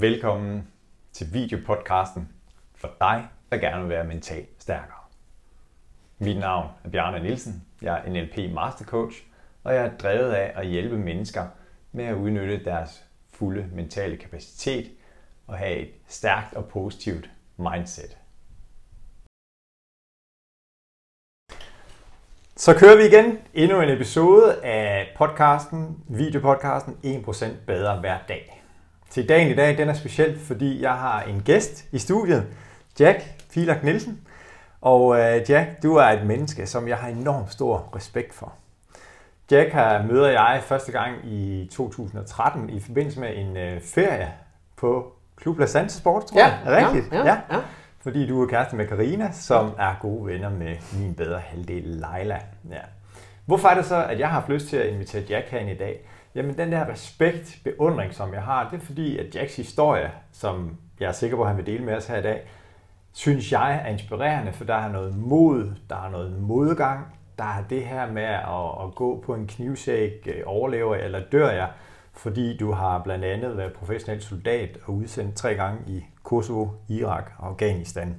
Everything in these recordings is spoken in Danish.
Velkommen til videopodcasten for dig, der gerne vil være mentalt stærkere. Mit navn er Bjarne Nielsen. Jeg er NLP Mastercoach, og jeg er drevet af at hjælpe mennesker med at udnytte deres fulde mentale kapacitet og have et stærkt og positivt mindset. Så kører vi igen endnu en episode af podcasten, videopodcasten 1% bedre hver dag. Til dagen i dag, den er speciel, fordi jeg har en gæst i studiet, Jack Filak Nielsen. Og uh, Jack, du er et menneske, som jeg har enormt stor respekt for. Jack har møder jeg første gang i 2013 i forbindelse med en uh, ferie på Klub La Sante Sport, tror Ja, jeg. Er rigtigt? ja, ja, ja. Fordi du er kæreste med Karina, som er gode venner med min bedre halvdel Leila. Ja. Hvorfor er det så, at jeg har haft lyst til at invitere Jack herind i dag? Jamen den der respekt, beundring, som jeg har, det er fordi, at Jacks historie, som jeg er sikker på, at han vil dele med os her i dag, synes jeg er inspirerende, for der er noget mod, der er noget modgang, der er det her med at, at gå på en knivsæk, øh, overlever jeg eller dør jeg, fordi du har blandt andet været professionel soldat og udsendt tre gange i Kosovo, Irak og Afghanistan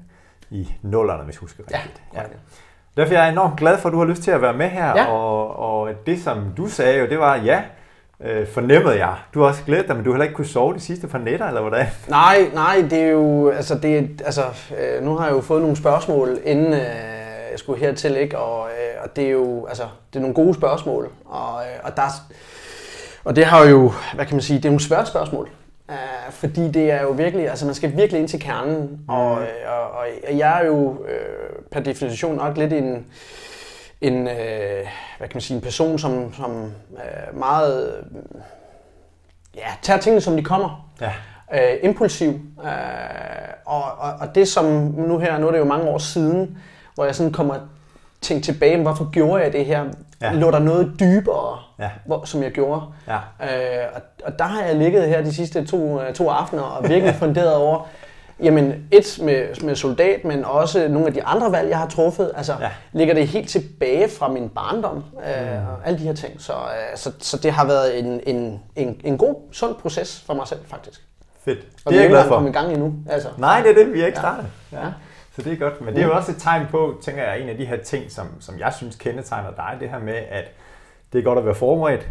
i nullerne, hvis jeg husker Ja, rigtigt. korrekt. Derfor er jeg enormt glad for, at du har lyst til at være med her, Ja. og, og det som du sagde jo, det var ja, øh, fornemmede jeg. Du har også glædet dig, men du har heller ikke kunne sove de sidste par nætter, eller hvordan? Nej, nej, det er jo, altså, det, altså øh, nu har jeg jo fået nogle spørgsmål, inden øh, jeg skulle hertil, ikke? Og, øh, og det er jo, altså, det er nogle gode spørgsmål, og, øh, og der er, og det har jo, hvad kan man sige, det er nogle svære spørgsmål. Uh, fordi det er jo virkelig, altså man skal virkelig ind til kernen, og, øh, og, og jeg er jo øh, per definition nok lidt en, en, øh, hvad kan man sige, en person, som, som øh, meget, øh, ja, tager tingene som de kommer Ja. øh, impulsiv. Øh, og, og, og det som nu her, nu er det jo mange år siden, hvor jeg sådan kommer tænkt tilbage, hvorfor gjorde jeg det her? Ja. Ja. Lå der noget dybere, Ja. hvor, som jeg gjorde? Ja. Øh, og, og der har jeg ligget her de sidste to, øh, to aftener og virkelig funderet over, jamen et med, med soldat, men også nogle af de andre valg, jeg har truffet. Altså, Ja. ja. ligger det helt tilbage fra min barndom øh, og alle de her ting. Så, øh, så, så det har været en, en, en, en god, sund proces for mig selv, faktisk. Fedt. Og Det vi er jeg ikke glad engang kommet for. i gang endnu. Altså. Nej, det er det, vi er ikke Ja. startet. Ja. Så det er godt. Men det er jo også et tegn på, tænker jeg, en af de her ting, som, som jeg synes kendetegner dig, det her med, at det er godt at være forberedt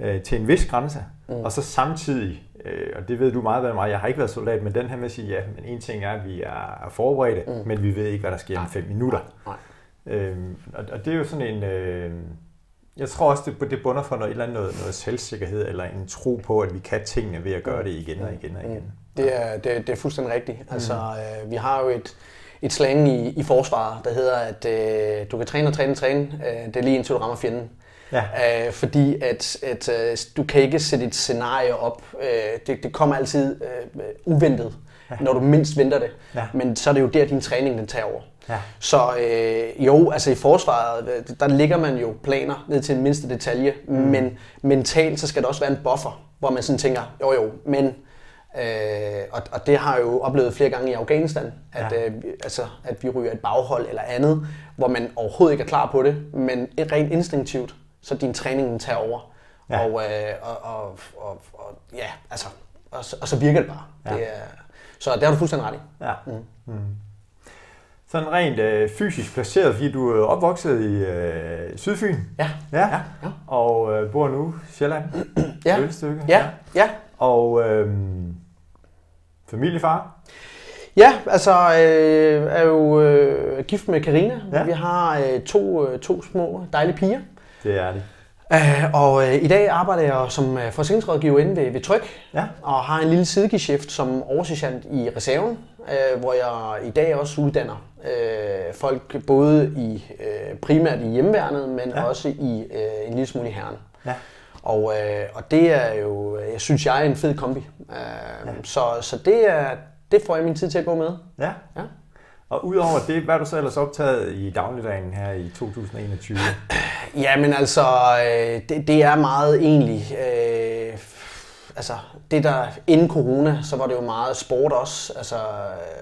øh, til en vis grænse, mm. og så samtidig, øh, og det ved du meget bedre end mig, jeg har ikke været soldat, men den her med at sige, ja, men en ting er, at vi er er forberedte, mm. men vi ved ikke, hvad der sker om fem minutter. Nej. Øhm, og, og det er jo sådan en... Øh, jeg tror også, det, det bunder for noget, et eller andet, noget, noget selvsikkerhed, eller en tro på, at vi kan tingene ved at gøre det igen og igen og igen. Det er, det, det er fuldstændig rigtigt. Altså, øh, vi har jo et, et slang i, i forsvaret, der hedder, at øh, du kan træne og træne og træne. Øh, det er lige indtil du rammer fjenden. Ja. Øh, fordi at, at øh, du kan ikke sætte et scenarie op. Øh, det, det kommer altid øh, uventet, ja. når du mindst venter det. Ja. Men så er det jo der, din træning den tager over. Ja. Så øh, jo, altså i forsvaret, øh, der ligger man jo planer ned til en mindste detalje, mm. men mentalt så skal der også være en buffer, hvor man sådan tænker, jo jo, men, øh, og, og det har jeg jo oplevet flere gange i Afghanistan, at, Ja. øh, altså, at vi ryger et baghold eller andet, hvor man overhovedet ikke er klar på det, men rent instinktivt, så din træning tager over. Ja. Og, øh, og, og, og, og, ja, altså, og, så- og så virker det bare. Ja. Det er, så det har du fuldstændig ret i. Ja. Mm. Sådan rent øh, fysisk placeret, fordi du er opvokset i øh, Sydfyn. Ja. Ja. Ja, ja. Og øh, bor nu i Sjælland. Ja. Ølstykke. Ja, ja. Og øh, familiefar. Ja, altså øh, er jo øh, gift med Karina. Ja. Ja. Vi har øh, to, øh, to små dejlige piger. Det er det. Øh, og øh, i dag arbejder jeg som øh, forsikringsrådgiver inde ved, ved Tryg. Ja. Og har en lille sidegeschæft som oversergeant i reserven, øh, hvor jeg i dag også uddanner øh, folk både i øh, primært i hjemmeværnet, men Ja. også i øh, en lille smule i herren. Ja. Og, øh, og det er jo, jeg synes jeg er en fed kombi. Ja. ja. Så, så det, er, det får jeg min tid til at gå med. Ja. Ja. Og udover det, hvad er du så ellers optaget i dagligdagen her i 2021? Ja, men altså, øh, det, det er meget egentlig, øh, altså det der, inden corona, så var det jo meget sport også, altså øh,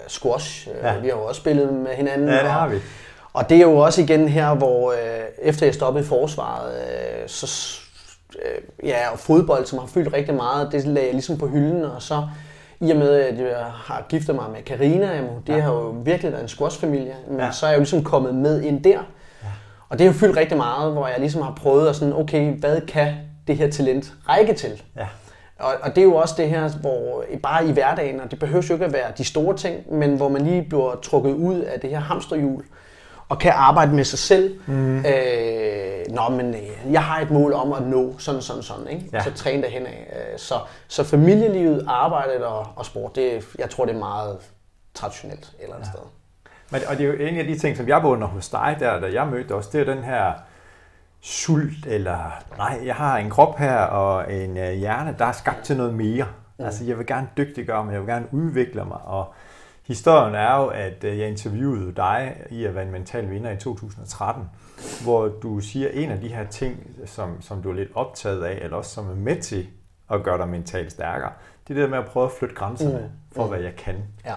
squash, Ja. ja. vi har jo også spillet med hinanden. Ja, det har vi. Og det er jo også igen her, hvor øh, efter jeg stoppede i forsvaret, øh, så øh, ja, og fodbold, som har fyldt rigtig meget, det lagde jeg ligesom på hylden, og så i og med, at jeg har giftet mig med Karina, det Ja. har jo virkelig været en squashfamilie, men Ja. så er jeg jo ligesom kommet med ind der. Og det har jo fyldt rigtig meget, hvor jeg ligesom har prøvet at sådan, okay, hvad kan det her talent række til? Ja. Og, og det er jo også det her, hvor bare i hverdagen, og det behøver jo ikke at være de store ting, men hvor man lige bliver trukket ud af det her hamsterhjul, og kan arbejde med sig selv. Mm. Øh, nå, men øh, jeg har et mål om at nå sådan, sådan, sådan. Ikke? Ja. Så træne derhen af. Øh, Så, så familielivet, arbejdet og, og sport, det, jeg tror, det er meget traditionelt et eller andet ja. sted. Men, og det er jo en af de ting, som jeg beundrer hos dig, der, da jeg mødte os, det er den her sult, eller nej, jeg har en krop her og en øh, hjerne, der er skabt til noget mere. Mm. Altså, jeg vil gerne dygtiggøre mig, jeg vil gerne udvikle mig, og historien er jo, at øh, jeg interviewede dig i at være en mental vinder i 2013, hvor du siger en af de her ting, som, som du er lidt optaget af, eller også som er med til at gøre dig mentalt stærkere, det er det der med at prøve at flytte grænserne Mm. for, hvad jeg kan. Ja.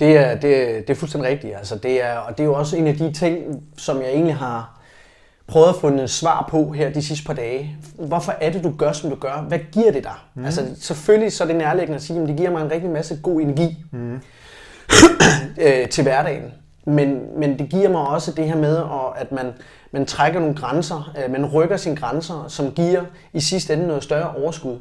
Det, er, det, det er fuldstændig rigtigt. Altså, det er, og det er jo også en af de ting, som jeg egentlig har prøvet at finde svar på her de sidste par dage. Hvorfor er det, du gør, som du gør? Hvad giver det dig? Mm. Altså, selvfølgelig så er det nærliggende at sige, at det giver mig en rigtig masse god energi mm. øh, til hverdagen. Men, men det giver mig også det her med, at- man, man trækker nogle grænser, øh, man rykker sine grænser, som giver i sidste ende noget større overskud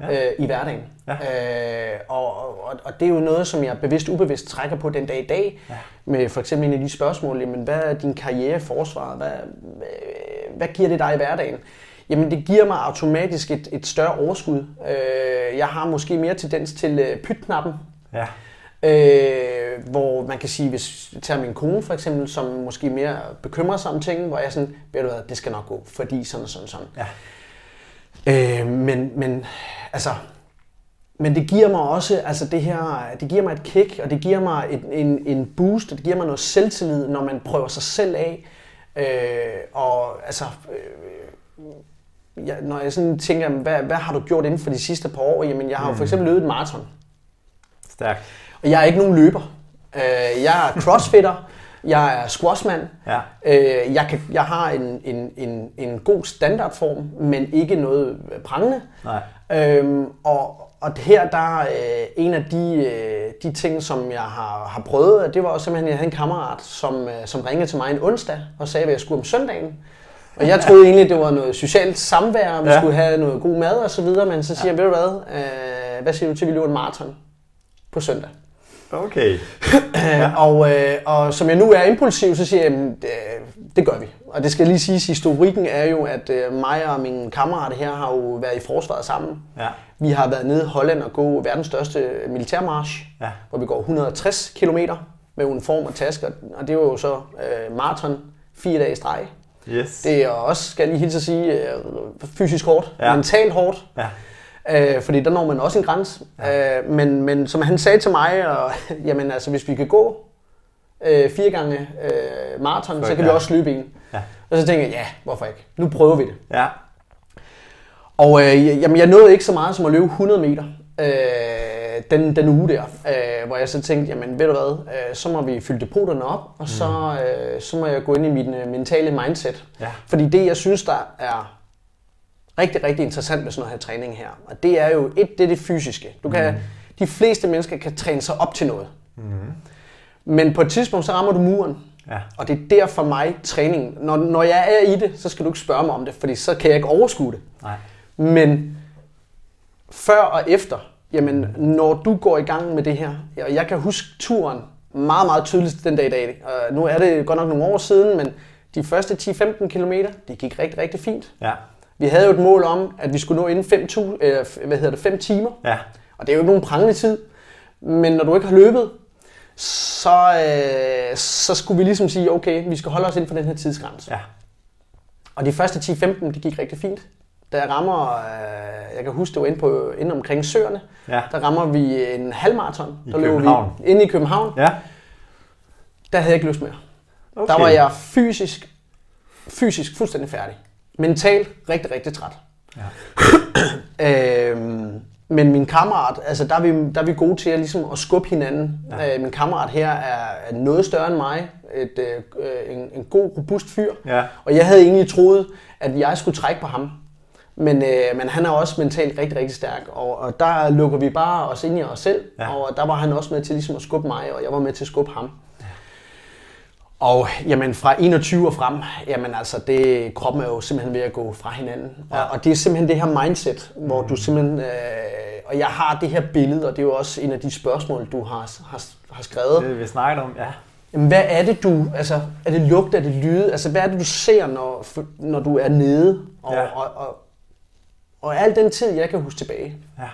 ja. øh, i hverdagen. Ja. Øh, og, og, og det er jo noget, som jeg bevidst ubevidst trækker på den dag i dag, ja. med for eksempel en af de spørgsmål, jamen, hvad er din karriere i forsvaret? Hvad, hvad, hvad giver det dig i hverdagen? Jamen det giver mig automatisk et, et større overskud. Øh, jeg har måske mere tendens til øh, pytknappen, Ja. Øh, hvor man kan sige, hvis jeg tager min kone for eksempel, som måske mere bekymrer sig om ting, hvor jeg er sådan, ved du hvad, det skal nok gå, fordi sådan og sådan og sådan. Ja. Øh, men, men, altså, men det giver mig også, altså det her, det giver mig et kick, og det giver mig et, en, en boost, og det giver mig noget selvtillid, når man prøver sig selv af. Øh, og altså, øh, jeg, når jeg sådan tænker, hvad, hvad har du gjort inden for de sidste par år? Jamen, jeg har jo for eksempel løbet et maraton. Stærkt. Jeg er ikke nogen løber. Øh, jeg er crossfitter. Jeg er squashmand. Ja. Øh, jeg, kan, jeg har en, en, en, en god standardform, men ikke noget prangende. Nej. Øhm, og, og her der er øh, en af de, øh, de ting, som jeg har, har prøvet, det var også simpelthen, at jeg havde en kammerat, som, øh, som ringede til mig en onsdag og sagde, hvad jeg skulle om søndagen. Og jeg troede egentlig, det var noget socialt samvær, og vi Ja. ja. skulle have noget god mad og så videre, men så siger jeg, ved du hvad, øh, hvad siger du til, at vi løber en maraton på søndag? Okay. Ja. Og, øh, og som jeg nu er impulsiv, så siger jeg, jamen, det, det gør vi. Og det skal lige siges, historikken er jo, at øh, mig og min kammerat her har jo været i forsvaret sammen. Ja. Vi har været nede i Holland og gå verdens største militærmarch, Ja. hvor vi går 160 km med uniform og tasker. Og det var jo så øh, maraton, fire dage i streg. Yes. Det er også, skal jeg lige hilse at sige, øh, fysisk hårdt, ja. mentalt hårdt. Ja. Øh, fordi der når man også en grænse. Ja. Øh, men, men som han sagde til mig, og, jamen altså, hvis vi kan gå øh, fire gange øh, maraton, så kan vi ja. også løbe en. Ja. Og så tænker jeg, ja, hvorfor ikke? Nu prøver vi det. Ja. Og øh, jamen, jeg nåede ikke så meget som at løbe 100 meter øh, den, den uge der, øh, hvor jeg så tænkte, jamen ved du hvad, øh, så må vi fylde depoterne op, og så, øh, så må jeg gå ind i mit øh, mentale mindset. Ja. Fordi det, jeg synes, der er rigtig, rigtig interessant med sådan noget her træning her, og det er jo et, det er det fysiske. Du kan, De fleste mennesker kan træne sig op til noget. Men på et tidspunkt, så rammer du muren. Ja. Og det er der for mig træning. Når, når jeg er i det, så skal du ikke spørge mig om det, fordi så kan jeg ikke overskue det. Nej. Men før og efter, jamen, når du går i gang med det her, og jeg kan huske turen meget, meget tydeligt den dag i dag. Og nu er det godt nok nogle år siden, men de første 10-15 km, det gik rigtig, rigtig fint. Ja. Vi havde jo et mål om, at vi skulle nå inden 5, øh, hvad hedder det, 5 timer. Ja. Og det er jo ikke nogen prangende tid. Men når du ikke har løbet, så, øh, så skulle vi ligesom sige, okay, vi skal holde os inden for den her tidsgrænse. Ja. Og de første 10-15, det gik rigtig fint. Da jeg rammer, øh, jeg kan huske, det var inde, på, inde omkring Søerne, Ja. der rammer vi en halvmarathon. I der løber. Vi inde i København. Ja. Der havde jeg ikke lyst mere. Okay. Der var jeg fysisk, fysisk fuldstændig færdig. Mentalt rigtig, rigtig træt. Ja. Øhm, men min kammerat, altså der er vi, der er vi gode til at, ligesom at skubbe hinanden. Ja. Øh, min kammerat her er, er noget større end mig. Et, øh, en, en god, robust fyr. Ja. Og jeg havde egentlig troet, at jeg skulle trække på ham. Men, øh, men han er også mentalt rigtig, rigtig stærk, og, og der lukker vi bare os ind i os selv, ja. og der var han også med til ligesom at skubbe mig, og jeg var med til at skubbe ham. Og jamen, fra 21 og frem, jamen altså, det, kroppen er jo simpelthen ved at gå fra hinanden. Ja. Og, og det er simpelthen det her mindset, hvor du simpelthen... Øh, og jeg har det her billede, og det er jo også en af de spørgsmål, du har, har, har skrevet. Det vi snakker om, ja. Jamen, hvad er det, du... Altså, er det lugt, er det lyde? Altså, hvad er det, du ser, når, når du er nede? Og, ja. og, og, og al den tid, jeg kan huske tilbage, Ja.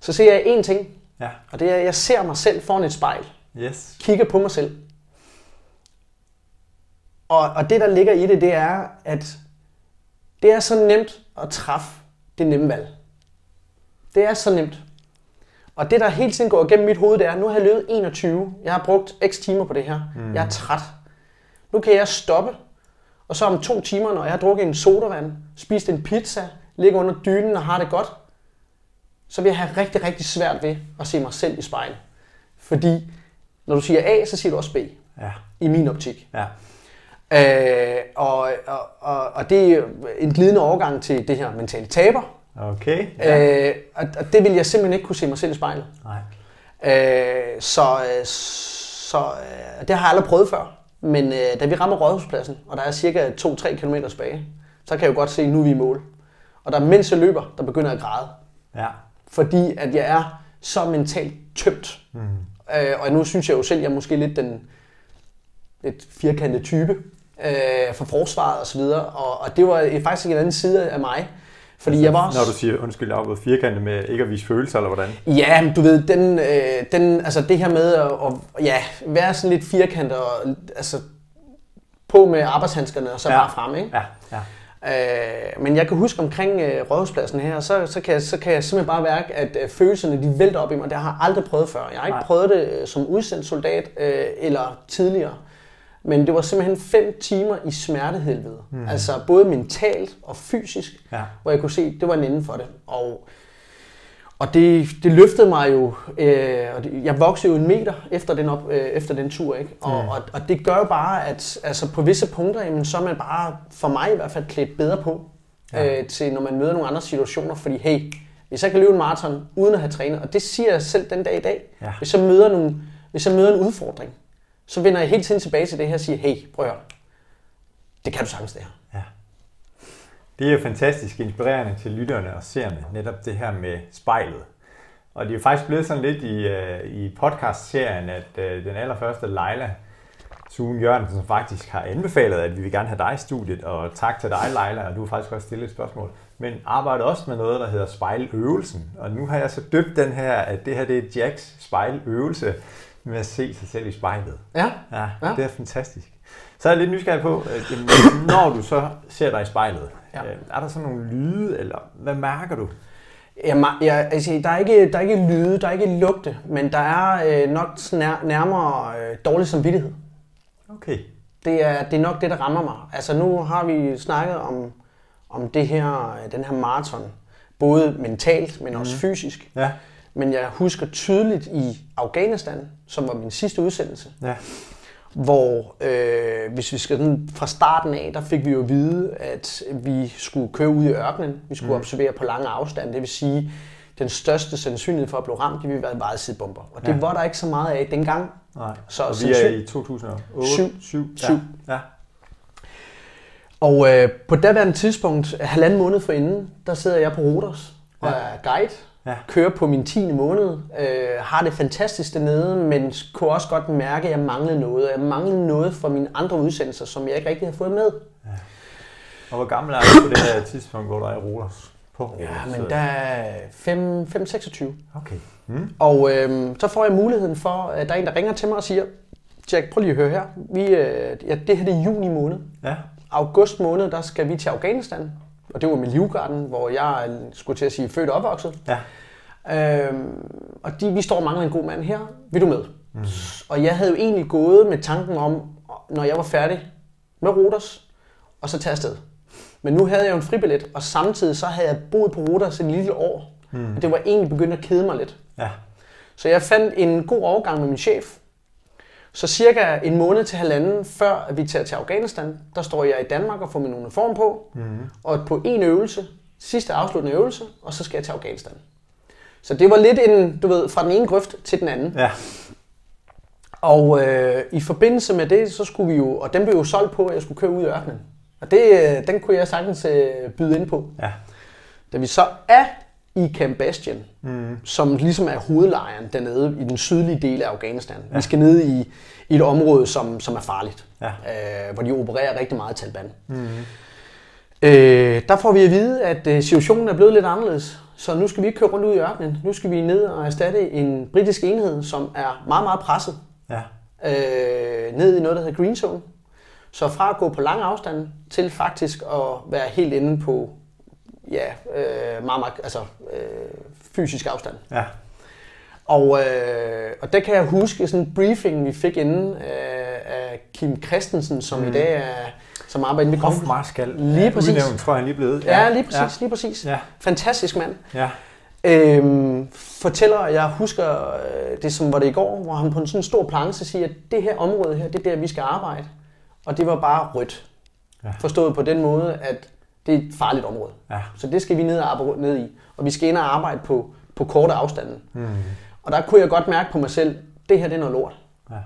så ser jeg én ting, Ja. og det er, at jeg ser mig selv foran et spejl. Yes. Kigger på mig selv. Og, og det, der ligger i det, det er, at det er så nemt at træffe det nemme valg. Det er så nemt. Og det, der hele tiden går igennem mit hoved, det er, nu har jeg løbet 21. Jeg har brugt x timer på det her. Mm. Jeg er træt. Nu kan jeg stoppe. Og så om to timer, når jeg har drukket en sodavand, spist en pizza, ligger under dynen og har det godt, så vil jeg have rigtig, rigtig svært ved at se mig selv i spejlet. Fordi når du siger A, så siger du også B. Ja. I min optik. Ja. Øh, og, og, og, og det er en glidende overgang til det her mentale taber. Okay. Ja. Øh, og, og det vil jeg simpelthen ikke kunne se mig selv i spejlet. Nej. Øh, så øh, så øh, det har jeg aldrig prøvet før. Men øh, da vi rammer Rådhuspladsen, og der er cirka 2-3 km tilbage, så kan jeg jo godt se, at nu er vi i mål. Og der mens jeg løber, der begynder jeg at græde. Ja. Fordi at jeg er så mentalt tømt. Mm. Øh, og nu synes jeg jo selv, at jeg er måske lidt den lidt firkantede type øh, for forsvaret og så videre. Og, og det var faktisk en anden side af mig. Fordi jeg var også... Når du siger, undskyld, afbryder firkantet med ikke at vise følelser, eller hvordan? Ja, men du ved, den, øh, den, altså det her med at, at ja, være sådan lidt firkantet og altså, på med arbejdshandskerne og så Ja. bare frem, ikke? Ja. Ja. Øh, men jeg kan huske omkring øh, Rådhuspladsen her, så, så, kan jeg, så kan jeg simpelthen bare mærke, at øh, følelserne de vælter op i mig. Det har jeg aldrig prøvet før. Jeg har ikke. Nej. prøvet det øh, som udsendt soldat øh, eller tidligere. Men det var simpelthen fem timer i smertehelvede. Mm. Altså både mentalt og fysisk, Ja. hvor jeg kunne se, at det var en ende for det. Og, og det, det løftede mig jo. Øh, og det, jeg voksede jo en meter efter den, op, øh, efter den tur. Ikke? Og, Mm. og, og det gør jo bare, at altså på visse punkter, jamen, så er man bare, for mig i hvert fald, klædt bedre på. Ja. Øh, til når man møder nogle andre situationer. Fordi hey, hvis jeg kan løbe en maraton uden at have trænet, og det siger jeg selv den dag i dag. Ja. Hvis, jeg møder nogle, hvis jeg møder en udfordring, så vender jeg hele tiden tilbage til det her og siger, hey, prøv at høre, det kan du sagtens det her. Ja. Det er jo fantastisk inspirerende til lytterne og seerne, netop det her med spejlet. Og det er jo faktisk blevet sådan lidt i, uh, i podcast-serien, at uh, den allerførste Leila Sune Jørgensen, som faktisk har anbefalet, at vi vil gerne have dig i studiet, og tak til dig, Leila, og du har faktisk også stillet et spørgsmål, men arbejder også med noget, der hedder spejløvelsen. Og nu har jeg så døbt den her, at det her det er Jacks spejløvelse med at se sig selv i spejlet. Ja, Ja, ja, det er fantastisk. Så er jeg lidt nysgerrig på, øh, jamen, når du så ser dig i spejlet, Ja. øh, er der så nogle lyde, eller hvad mærker du? Ma- jeg, altså, der, er ikke, der er ikke lyde, der er ikke lugte, men der er øh, nok sådan nær, nærmere øh, dårlig samvittighed. Okay. Det er, det er nok det, der rammer mig. Altså nu har vi snakket om, om det her, øh, den her maraton, både mentalt, men også fysisk. Ja, Men jeg husker tydeligt i Afghanistan, som var min sidste udsendelse, ja, hvor øh, hvis vi skal sådan, fra starten af, der fik vi jo at vide, at vi skulle køre ud i ørkenen, vi skulle mm. observere på lange afstande, det vil sige, den største sandsynlighed for at blive ramt, det ville være vejsidebomber. Og det Ja. var der ikke så meget af dengang. nej. Så og vi er i 2008? Syv. 7. Syv. Ja. ja. Og øh, på daværende tidspunkt, halvanden måned forinden, der sidder jeg på Rodos og Ja. er guide. Ja. Kører på min 10. måned. Øh, har det fantastisk dernede, men kunne også godt mærke, at jeg manglede noget. Jeg manglede noget fra mine andre udsendelser, som jeg ikke rigtig har fået med. Og hvor gammel er du på det her tidspunkt, hvor du er i Rodos? På Rodos? Ja, men der er 5, 5 26. Okay. Mm. Og øh, så får jeg muligheden for, at der er en, der ringer til mig og siger, Jack, prøv lige at høre her. Vi, øh, ja, det her det er juni måned. Ja, August måned, der skal vi til Afghanistan. Og det var med Livgarden, hvor jeg skulle til at sige født og opvokset. ja, Øhm, og de, vi står og mangler en god mand her. Vil du med? Mm. Og jeg havde jo egentlig gået med tanken om, når jeg var færdig med Rodos, og så tage afsted. Men nu havde jeg jo en fribillet, og samtidig så havde jeg boet på Rodos et lille år. Mm. Og det var egentlig begyndt at kede mig lidt. ja. Så jeg fandt en god overgang med min chef, Så cirka en måned til halvanden før at vi tager til Afghanistan, der står jeg i Danmark og får min uniform på. Mm. Og på en øvelse, sidste afsluttende øvelse, og så skal jeg til Afghanistan. Så det var lidt en, du ved, fra den ene grøft til den anden. Ja. Og øh, i forbindelse med det, så skulle vi jo, og den blev jo solgt på, at jeg skulle køre ud i ørkenen. Og det, øh, den kunne jeg sagtens øh, byde ind på. Ja. Da vi så er i Camp Bastion, mm. som ligesom er hovedlejren dernede i den sydlige del af Afghanistan. Ja. Vi skal ned i, i et område, som, som er farligt, Ja. øh, hvor de opererer rigtig meget Taliban. Mm. Øh, der får vi at vide, at øh, situationen er blevet lidt anderledes. Så nu skal vi ikke køre rundt ud i ørkenen. Nu skal vi ned og erstatte en britisk enhed, som er meget, meget presset Ja. øh, ned i noget, der hedder Green Zone. Så fra at gå på lang afstand til faktisk at være helt inde på ja, øh, meget, meget, altså, øh, fysisk afstand. Ja. Og, øh, og der kan jeg huske sådan en briefing, vi fik inden øh, af Kim Christensen, som mm. i dag er, som arbejder Kongen. Hofmarskal. Lige præcis. Udnævnt, tror jeg, han lige blevet. Ja, lige præcis, ja. lige præcis. Ja. Fantastisk mand. Ja. Øhm, fortæller, jeg husker øh, det som var det i går, hvor han på en sådan stor planche siger, at det her område her, det er der, vi skal arbejde. Og det var bare rødt. Ja. Forstået på den måde, at det er et farligt område. Ja. Så det skal vi ned og ned i. Og vi skal ind og arbejde på, på korte afstande. Mm. Og der kunne jeg godt mærke på mig selv, det her det er noget lort. Ja.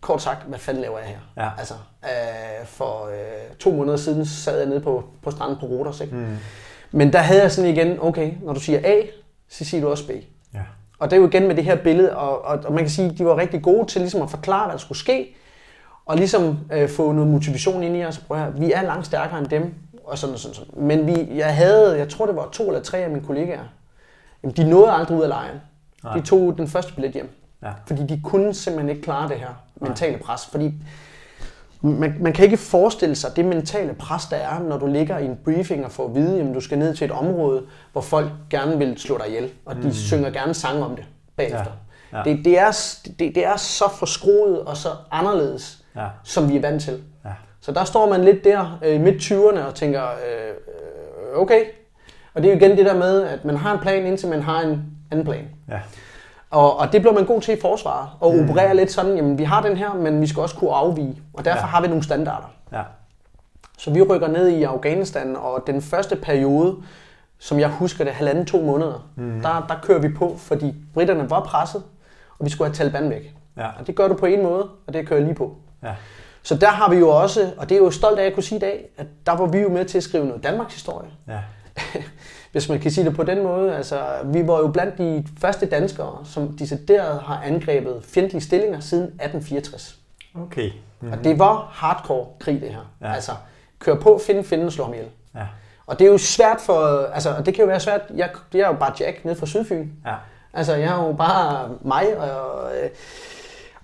Kort sagt, hvad fanden laver jeg her? Ja. Altså, øh, for øh, to måneder siden sad jeg nede på, på stranden på Rodos. Ikke? Mm. Men der havde jeg sådan igen, okay, når du siger A, så siger du også B. Ja. Og det er jo igen med det her billede, og, og, og man kan sige, at de var rigtig gode til ligesom at forklare, hvad der skulle ske, og ligesom øh, få noget motivation ind i os. Prøv høre, vi er langt stærkere end dem, og sådan sådan, sådan. Men vi, jeg havde, jeg tror det var to eller tre af mine kollegaer, jamen, de nåede aldrig ud af lejren. Nej. De tog den første billet hjem. Ja. Fordi de kunne simpelthen ikke klare det her mentale pres. Fordi man, man kan ikke forestille sig det mentale pres, der er, når du ligger i en briefing og får at vide, at du skal ned til et område, hvor folk gerne vil slå dig ihjel, og de mm. synger gerne sange om det bagefter. Ja. Ja. Det, det, er, det, det er så forskruet og så anderledes, Ja. som vi er vant til. Så der står man lidt der øh, i midt-20'erne og tænker, øh, øh, okay. Og det er jo igen det der med, at man har en plan, indtil man har en anden plan. Ja. Og, og det bliver man god til i forsvaret, og mm. operere lidt sådan, jamen vi har den her, men vi skal også kunne afvige. Og derfor ja. har vi nogle standarder. Ja. Så vi rykker ned i Afghanistan, og den første periode, som jeg husker det, halvanden to måneder, mm. der, der kører vi på, fordi britterne var presset, og vi skulle have Taliban væk. Ja. Og det gør du på en måde, og det kører jeg lige på. Ja. Så der har vi jo også, og det er jeg jo stolt af at kunne sige i dag, at der var vi jo med til at skrive noget Danmarks historie. Ja. Hvis man kan sige det på den måde. Altså, vi var jo blandt de første danskere, som decideret har angrebet fjendtlige stillinger siden 1864. Okay. Mm. Og det var hardcore krig, det her. Ja. Altså, kør på, finde fjenden, slå ham ihjel. Ja. Og det er jo svært for, altså, det kan jo være svært, jeg, jeg er jo bare Jack nede fra Sydfyn. Ja. Altså, jeg er jo bare mig, og, øh,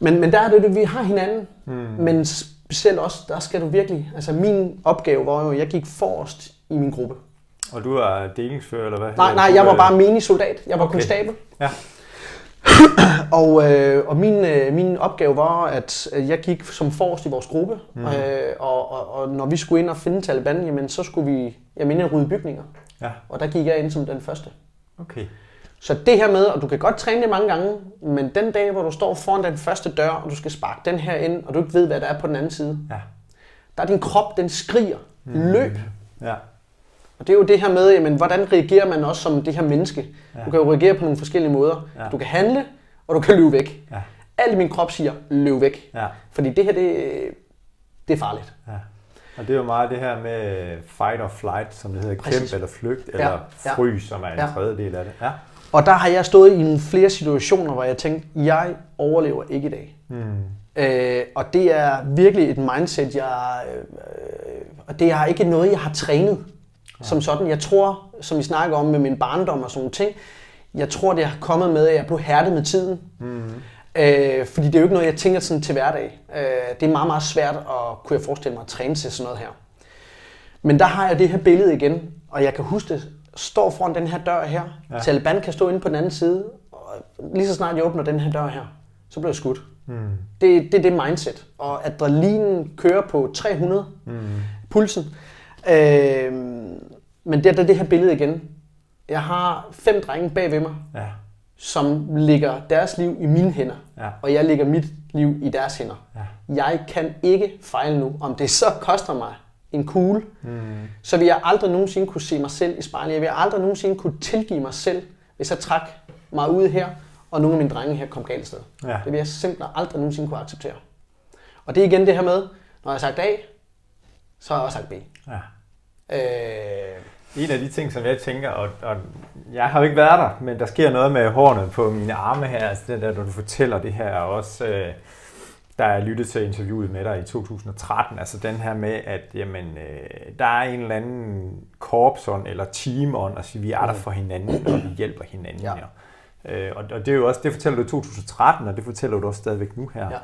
men, men der er det, det, vi har hinanden. Mm. Men specielt også, der skal du virkelig, altså min opgave var jo, at jeg gik forrest i min gruppe. Og du er delingsfører, eller hvad? Nej, nej, jeg var bare menig soldat. Jeg var Okay. konstabel. Ja. Og, øh, og min, øh, min opgave var, at jeg gik som forrest i vores gruppe. Mm. Øh, og, og, og når vi skulle ind og finde Taliban, jamen, så skulle vi jeg mener, rydde bygninger. Ja. Og der gik jeg ind som den første. Okay. Så det her med, og du kan godt træne det mange gange, men den dag, hvor du står foran den første dør, og du skal sparke den her ind, og du ikke ved, hvad der er på den anden side, Ja. der er din krop, den skriger. Løb! Ja. Og det er jo det her med, jamen, hvordan reagerer man også som det her menneske? Ja. Du kan jo reagere på nogle forskellige måder. Ja. Du kan handle, og du kan løbe væk. Ja. Alt i min krop siger, løb væk. Ja. Fordi det her, det, det er farligt. Ja. Og det er jo meget det her med fight or flight, som det hedder, kæmp Præcis. eller flygt, eller ja. frys, som er en Ja. tredje del af det. Ja. Og der har jeg stået i flere situationer, hvor jeg tænkte, jeg overlever ikke i dag. Mm. Øh, og det er virkelig et mindset, jeg... Øh, og det er ikke noget, jeg har trænet som sådan. Jeg tror, som vi snakker om med min barndom og sådan nogle ting, jeg tror, det har kommet med, at jeg blev hærdet med tiden. Mm. Øh, fordi det er jo ikke noget, jeg tænker sådan til hverdag. Øh, det er meget, meget svært at, kunne jeg forestille mig, at træne til sådan noget her. Men der har jeg det her billede igen, og jeg kan huske det, står foran den her dør her. Ja. Taliban kan stå inde på den anden side, og lige så snart jeg åbner den her dør her, så bliver jeg skudt. Mm. Det, det er det mindset. Og adrenalinen kører på 300, Mm. pulsen. Øh, men det er det her billede igen. Jeg har fem drenge bag ved mig, Ja. som lægger deres liv i mine hænder. Ja. Og jeg lægger mit liv i deres hænder. Ja. Jeg kan ikke fejle nu. Om det så koster mig en kugle, mm. så vil jeg aldrig nogensinde kunne se mig selv i spejlet. Jeg vil aldrig nogensinde kunne tilgive mig selv, hvis jeg trak mig ud her, og nogle af mine drenge her kom galt sted. Ja. Det vil jeg simpelthen aldrig nogensinde kunne acceptere. Og det er igen det her med, når jeg har sagt A, så har jeg også sagt B. Ja. Øh, En af de ting, som jeg tænker, og, og jeg har jo ikke været der, men der sker noget med hårene på mine arme her, altså det der, når du fortæller det her, og også øh, der er lyttet til interviewet med dig i 2013, altså den her med, at jamen, øh, der er en eller anden korpsånd eller teamånd, og sige, vi er der for hinanden, og vi hjælper hinanden. Ja. Øh, og, og det er jo også, det fortæller du i 2013, og det fortæller du også stadigvæk nu her. Ja.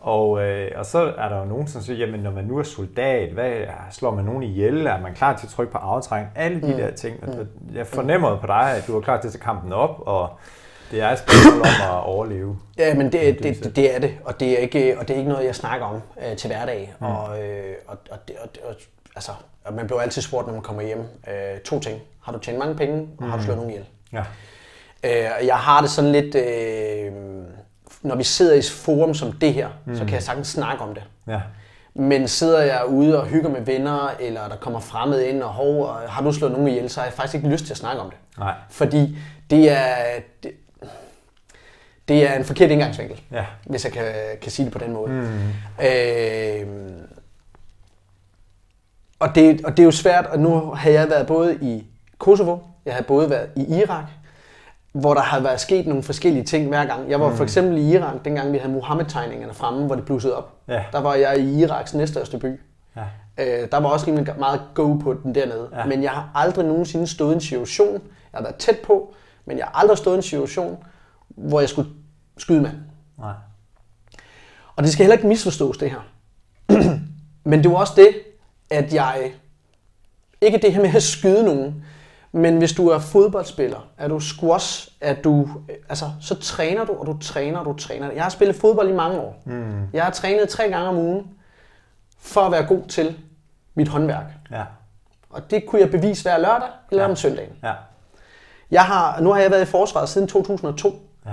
Og, øh, og så er der jo nogen, som siger, jamen når man nu er soldat, hvad, slår man nogen ihjel? Er man klar til at trykke på aftræng? Alle de mm. der ting. Og jeg fornemmer på dig, at du er klar til at tage kampen op, og det er et spørgsmål om at overleve. Ja, men det, det det, det, er det, og det er ikke, og det er ikke noget, jeg snakker om øh, til hverdag. Mm. Og, øh, og, og, det, og, og, altså, og man bliver altid spurgt, når man kommer hjem. Øh, to ting. Har du tjent mange penge, og har du slået nogen ihjel? Ja. Øh, jeg har det sådan lidt, øh, når vi sidder i et forum som det her, mm. så kan jeg sagtens snakke om det. Ja. Men sidder jeg ude og hygger med venner, eller der kommer fremmed ind og hov, og har du slået nogen ihjel, så har jeg faktisk ikke lyst til at snakke om det. Nej. Fordi det er, det, er en forkert indgangsvinkel, Ja. hvis jeg kan, kan sige det på den måde. Mm. Øh, og, det, og det er jo svært, og nu har jeg været både i Kosovo, jeg har både været i Irak, hvor der har været sket nogle forskellige ting hver gang. Jeg var for eksempel i Irak, dengang vi havde Mohammed-tegningerne fremme, hvor det blussede op. Ja. Der var jeg i Iraks næststørste by. Ja. Øh, der var også rimelig meget go på den dernede. Ja. Men jeg har aldrig nogensinde stået i en situation, jeg har været tæt på, men jeg har aldrig stået i en situation, hvor jeg skulle skyde mand. Nej. Og det skal heller ikke misforstås, det her. men det var også det, at jeg... Ikke det her med at skyde nogen, men hvis du er fodboldspiller, er du squash, er du, altså, så træner du, og du træner, og du træner. Jeg har spillet fodbold i mange år. Mm. Jeg har trænet tre gange om ugen, for at være god til mit håndværk. Ja. Og det kunne jeg bevise hver lørdag eller Ja. om søndagen. Ja. Jeg har, nu har jeg været i forsvaret siden 2002, Ja.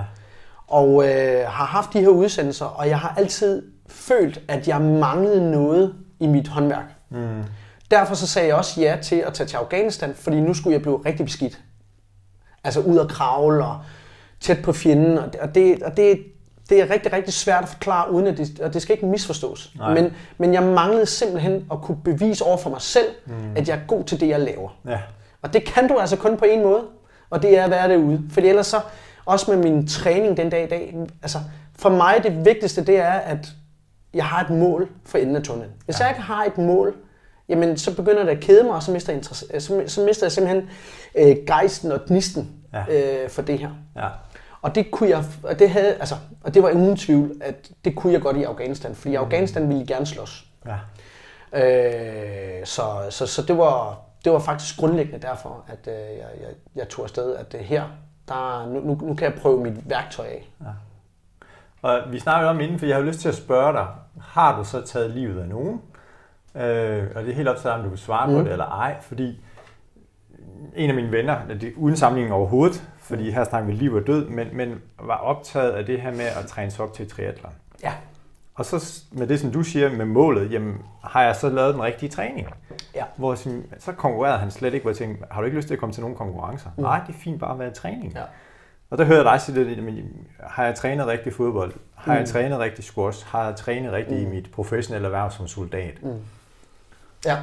og øh, har haft de her udsendelser, og jeg har altid følt, at jeg manglede noget i mit håndværk. Mm. Derfor så sagde jeg også ja til at tage til Afghanistan, fordi nu skulle jeg blive rigtig beskidt. Altså ud og kravle og tæt på fjenden, og det, og det, det, det er rigtig, rigtig svært at forklare, uden at det, og det skal ikke misforstås. Nej. Men, men jeg manglede simpelthen at kunne bevise over for mig selv, mm. at jeg er god til det, jeg laver. Ja. Og det kan du altså kun på en måde, og det er at være derude. Fordi ellers så, også med min træning den dag i dag, altså for mig det vigtigste, det er, at jeg har et mål for enden af tunnelen. Hvis ja. jeg ikke har et mål, jamen så begynder det at kede mig, og så mister jeg, interesse, så, så mister jeg simpelthen øh, gejsten og gnisten Ja. øh, for det her. Ja. Og det kunne jeg, og det havde, altså, og det var uden tvivl, at det kunne jeg godt i Afghanistan, fordi i Afghanistan ville gerne slås. Ja. Øh, så, så, så det var, det var faktisk grundlæggende derfor, at øh, jeg, jeg, jeg tog afsted, at øh, her, der, nu, nu, nu kan jeg prøve mit værktøj af. Og vi snakkede om inden, for jeg har lyst til at spørge dig, har du så taget livet af nogen? Øh, og det er helt op til dig, om du vil svare mm. på det eller ej, fordi en af mine venner, det er uden sammenligning overhovedet, fordi her snakker vi liv og død, men, men var optaget af det her med at træne sig op til triathlon. Og så med det, som du siger med målet, jamen, har jeg så lavet den rigtige træning? Ja. Hvor så konkurrerede han slet ikke, hvor jeg tænkte, har du ikke lyst til at komme til nogle konkurrencer? Mm. Nej, det er fint bare at være i træning. Ja. Og der hører jeg dig sige det, jamen, har jeg trænet rigtig fodbold? Har jeg trænet rigtig squash? Har jeg trænet rigtig mm. i mit professionelle erhverv som soldat? Mm. Ja.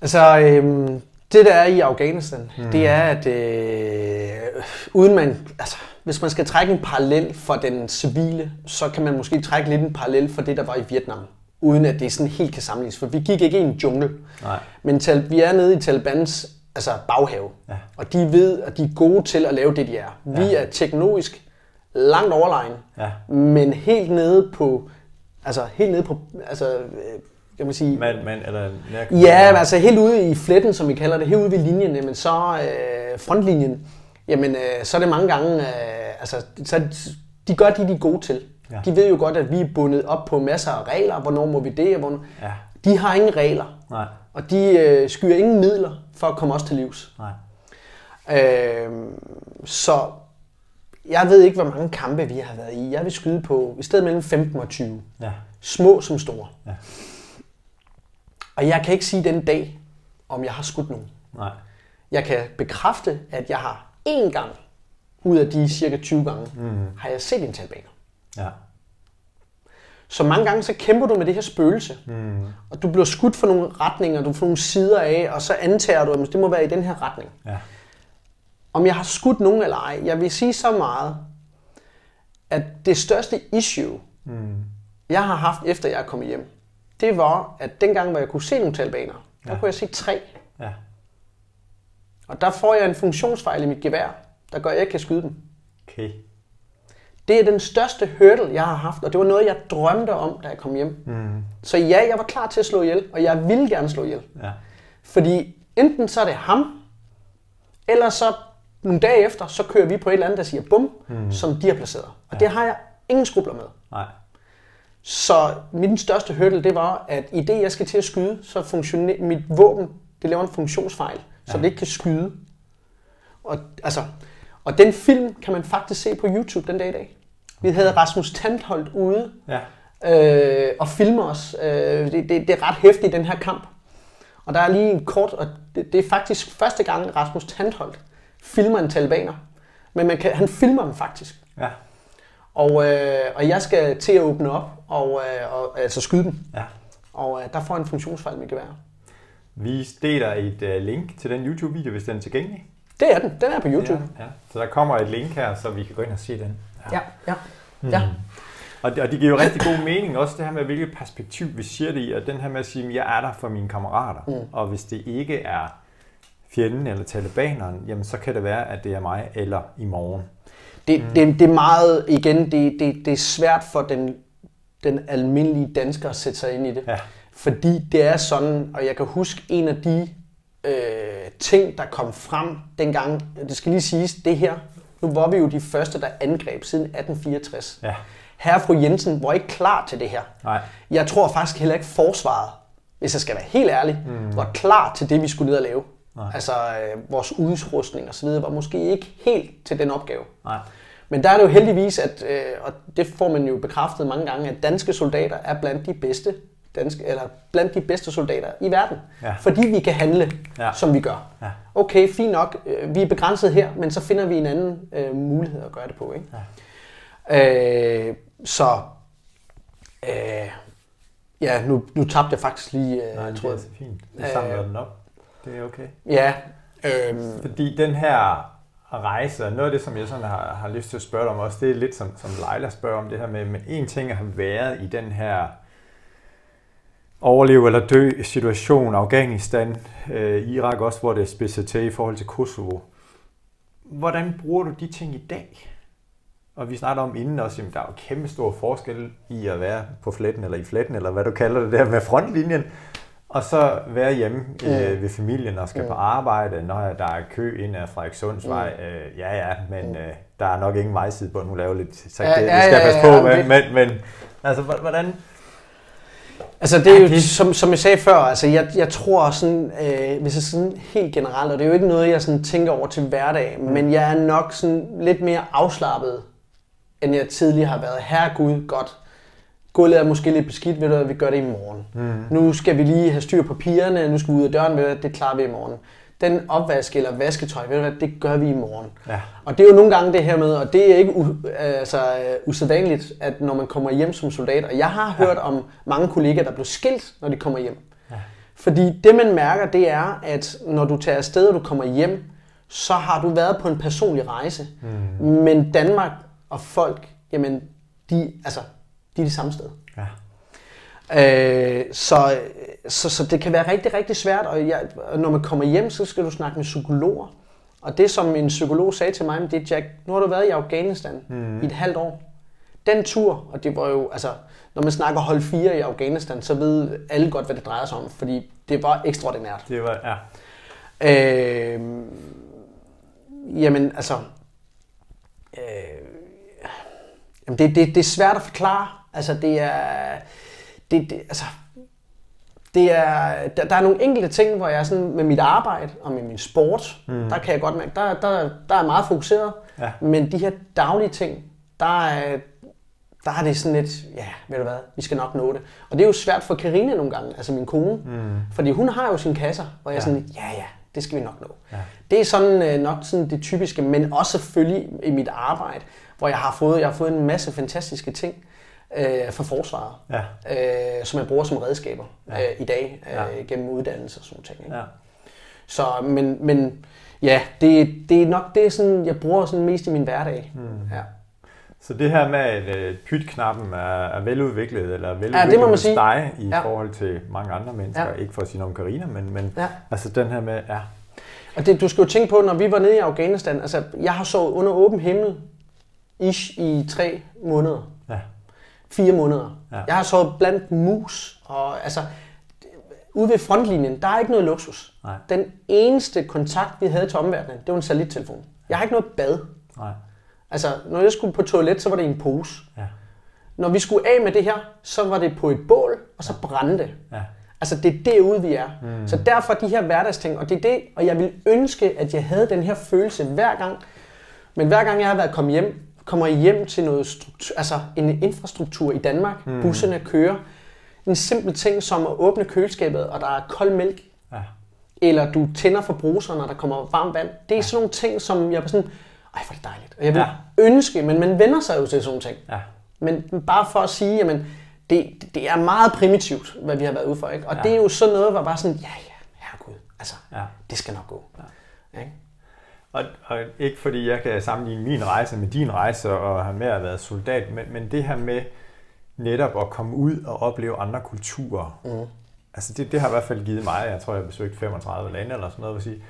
Altså, øhm, det der er i Afghanistan, mm. det er, at øh, uden man, altså, hvis man skal trække en parallel for den civile, så kan man måske trække lidt en parallel for det, der var i Vietnam. Uden at det sådan helt kan sammenlignes, for vi gik ikke i en jungle. Nej. Men tal, vi er nede i Talibans altså baghave, Ja. og de ved, at de er gode til at lave det, de er. Vi Ja. er teknologisk langt overlegen, Ja. men helt nede på, altså helt nede på, altså, kan man sige, Men, men, eller, nær- Ja, men altså helt ude i fletten, som vi kalder det, helt ude ved linjen, jamen så øh, frontlinjen, jamen øh, så er det mange gange, øh, altså så, de gør det, de er gode til. Ja. De ved jo godt, at vi er bundet op på masser af regler, hvornår må vi det, og hvornår... Ja. De har ingen regler, Nej, og de øh, skyer ingen midler for at komme os til livs. nej. Øh, så jeg ved ikke, hvor mange kampe vi har været i. Jeg vil skyde på i stedet mellem 15 og 20. Ja. Små som store. Ja. Og jeg kan ikke sige den dag, om jeg har skudt nogen. Nej. Jeg kan bekræfte, at jeg har én gang ud af de cirka 20 gange, mm. har jeg set en talibaner. Ja. Så mange gange så kæmper du med det her spøgelse, mm. og du bliver skudt for nogle retninger, du får nogle sider af, og så antager du, at det må være i den her retning. Ja. Om jeg har skudt nogen eller ej, jeg vil sige så meget, at det største issue, mm. jeg har haft efter jeg er kommet hjem, det var, at dengang, hvor jeg kunne se nogle talibaner, der Ja. kunne jeg se tre. Ja. Og der får jeg en funktionsfejl i mit gevær, der gør, at jeg ikke kan skyde dem. Okay. Det er den største hurdle, jeg har haft, og det var noget, jeg drømte om, da jeg kom hjem. Mm. Så ja, jeg var klar til at slå ihjel, og jeg ville gerne slå ihjel. Ja. Fordi enten så er det ham, eller så nogle dage efter, så kører vi på et eller andet, der siger bum, mm. som de har placeret. Og ja. det har jeg ingen skrubler med. Nej. Så min største hurdle, det var, at i det, jeg skal til at skyde, så funktionerer mit våben, det laver en funktionsfejl, så Ja. det ikke kan skyde. Og, altså, og den film kan man faktisk se på YouTube den dag i dag. Vi havde Rasmus Tandholt ude Ja. øh, og filme os. Øh, det, det, det er ret hæftigt, den her kamp. Og der er lige en kort, og det, det er faktisk første gang, Rasmus Tandholt filmer en talibaner. Men man kan, han filmer dem faktisk. Ja. Og, øh, og jeg skal til at åbne op og, øh, og altså skyde dem. Ja. Og øh, der får en funktionsfejl med gevær. Vi deler et uh, link til den YouTube-video, hvis den er tilgængelig. Det er den. Den er på YouTube. Ja, ja. Så der kommer et link her, så vi kan gå ind og se den. Ja, ja. ja. Og det, og det giver jo rigtig god mening, også det her med, hvilket perspektiv vi siger det i, og den her med at sige, at jeg er der for mine kammerater. Mm. Og hvis det ikke er fjenden eller talibaneren, jamen så kan det være, at det er mig eller i morgen. Det, det, det er meget, igen, det, det, det er svært for den, den almindelige dansker at sætte sig ind i det. Ja. Fordi det er sådan, og jeg kan huske en af de øh, ting, der kom frem dengang, det skal lige siges, det her, nu var vi jo de første, der angreb siden 1864. Ja. Herre fru Jensen var ikke klar til det her. Nej. Jeg tror faktisk heller ikke forsvaret, hvis jeg skal være helt ærlig, mm. var klar til det, vi skulle ned og lave. Nej. Altså øh, vores udrustning og så videre var måske ikke helt til den opgave. Nej. Men der er det jo heldigvis, at, øh, og det får man jo bekræftet mange gange, at danske soldater er blandt de bedste danske, eller blandt de bedste soldater i verden. Ja. Fordi vi kan handle, Ja. som vi gør. Ja. Okay, fint nok, øh, vi er begrænset her, men så finder vi en anden øh, mulighed at gøre det på. Ikke? Ja. Øh, så, øh, ja, nu, nu tabte jeg faktisk lige, øh, Nej, det tror er jeg. så fint. Det samler den op. Det er okay. Ja, øh, Fordi den her rejse, og noget af det, som jeg sådan har, har lyst til at spørge dig om også, det er lidt som, som Leila spørger om det her med, men en ting at have været i den her overleve eller dø situation, Afghanistan, øh, Irak også, hvor det er spidset til i forhold til Kosovo. Hvordan bruger du de ting i dag? Og vi snakker om inden også, at der er jo kæmpe stor forskel i at være på fletten, eller i fletten, eller hvad du kalder det der med frontlinjen, og så være hjemme øh, ved familien og skal Mm. på arbejde, når der er kø ind ad Frederikssundsvej. Øh, ja, ja, men øh, der er nok ingen vejside på, nu laver lidt, så Ja, det, det ja, skal ja, passe ja, på, ja, men, men, men altså, hvordan? Altså det er jo, som, som jeg sagde før, altså jeg, jeg tror sådan, øh, hvis jeg sådan helt generelt, og det er jo ikke noget, jeg sådan tænker over til hverdag, mm. men jeg er nok sådan lidt mere afslappet, end jeg tidligere har været. Herregud, godt. Gulvet er måske lidt beskidt, ved du vi gør det i morgen. Mm. Nu skal vi lige have styr på pigerne, nu skal vi ud af døren, ved du det klarer vi i morgen. Den opvask eller vasketøj, ved du hvad, det gør vi i morgen. Ja. Og det er jo nogle gange det her med, og det er ikke u- altså, øh, usædvanligt, at når man kommer hjem som soldat, og jeg har hørt om mange kollegaer, der blev skilt, når de kommer hjem. Ja. Fordi det man mærker, det er, at når du tager afsted, og du kommer hjem, så har du været på en personlig rejse. Mm. Men Danmark og folk, jamen, de, altså, de er det samme sted. Ja. Øh, så, så, så det kan være rigtig, rigtig svært, og jeg, når man kommer hjem, så skal du snakke med psykologer. Og det, som en psykolog sagde til mig, det er, Jack, nu har du været i Afghanistan mm. i et halvt år. Den tur, og det var jo, altså, når man snakker hold 4 i Afghanistan, så ved alle godt, hvad det drejer sig om, fordi det var ekstraordinært. Det var, ja. Øh, jamen, altså... Øh, jamen det, det, det er svært at forklare. Altså, det er... Det, det, altså, det er, der, der er nogle enkelte ting, hvor jeg sådan, med mit arbejde og med min sport, mm. der kan jeg godt mærke, der, der, der er meget fokuseret. Ja. Men de her daglige ting, der er, der er det sådan lidt, ja, ved du hvad, vi skal nok nå det. Og det er jo svært for Karina nogle gange, altså min kone. Mm. Fordi hun har jo sine kasser, hvor jeg Ja. sådan, ja ja, det skal vi nok nå. Ja. Det er sådan øh, nok sådan det typiske, men også selvfølgelig i mit arbejde, hvor jeg har fået, jeg har fået en masse fantastiske ting øh, fra forsvaret, Ja. øh, som jeg bruger som redskaber Ja. øh, i dag øh, Ja. gennem uddannelse og sådan ting. Ikke? Ja. Så, men, men ja, det, det er nok det, sådan, jeg bruger sådan mest i min hverdag. Mm. Ja. Så det her med, at øh, pytknappen er, er veludviklet, eller veludviklet Ja, det må man sige. dig i Ja. forhold til mange andre mennesker. Ja. Ikke for at sige om Karina, men, men Ja. altså den her med, ja, Og det, du skal jo tænke på, når vi var nede i Afghanistan, altså jeg har sovet under åben himmel ish i tre måneder. ja, Fire måneder. Ja. Jeg har sovet blandt mus, og altså ude ved frontlinjen, der er ikke noget luksus. Nej. Den eneste kontakt, vi havde til omverdenen, det var en satellittelefon. Jeg har ikke noget bad. nej, Altså, når jeg skulle på toilet, så var det en pose. ja, Når vi skulle af med det her, så var det på et bål, og så brændte det. ja, Altså, det er derude, vi er. Mm. Så derfor de her hverdagsting, og det er det, og jeg vil ønske, at jeg havde den her følelse hver gang. Men hver gang jeg har været kommet hjem, kommer hjem til noget struktur, altså en infrastruktur i Danmark. Mm. Busserne kører. En simpel ting som at åbne køleskabet, og der er kold mælk, ja, eller du tænder for bruseren, når der kommer varmt vand. Det er sådan nogle ting, som jeg var sådan, ej, hvor er det dejligt. Og jeg vil ja. ønske, men man vender sig jo til sådan nogle ting. ja, Men bare for at sige, jamen, det, det er meget primitivt, hvad vi har været ude for. Ikke? Og Ja. ja. det er jo sådan noget, hvor bare sådan, ja, ja, herregud, altså, ja. det skal nok gå. Ja. Ikke? Og, og ikke fordi jeg kan sammenligne min rejse med din rejse og have med at være soldat, men, men det her med netop at komme ud og opleve andre kulturer. Mm. Altså det, det har i hvert fald givet mig, jeg tror jeg har besøgt 35 lande eller sådan noget, vil sige,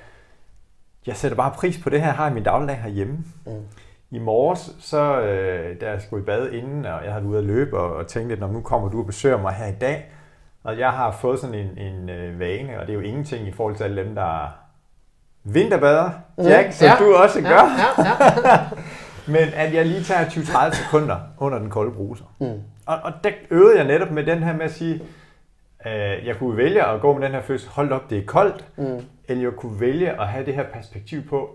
jeg sætter bare pris på det her, jeg har i min dagligdag herhjemme. Mm. I morges, så øh, da jeg skulle i bad inden, og jeg havde været ude at løbe og, og tænkte, at nu kommer du og besøger mig her i dag, og jeg har fået sådan en, en øh, vane, og det er jo ingenting i forhold til alle dem, der vinterbader, Jack, som Ja. du også gør. Ja, ja, ja. Men at jeg lige tager 20-30 sekunder under den kolde bruser. Mm. Og, og der øvede jeg netop med den her med at sige, øh, jeg kunne vælge at gå med den her følelse, hold op, det er koldt. Mm. Eller jeg kunne vælge at have det her perspektiv på,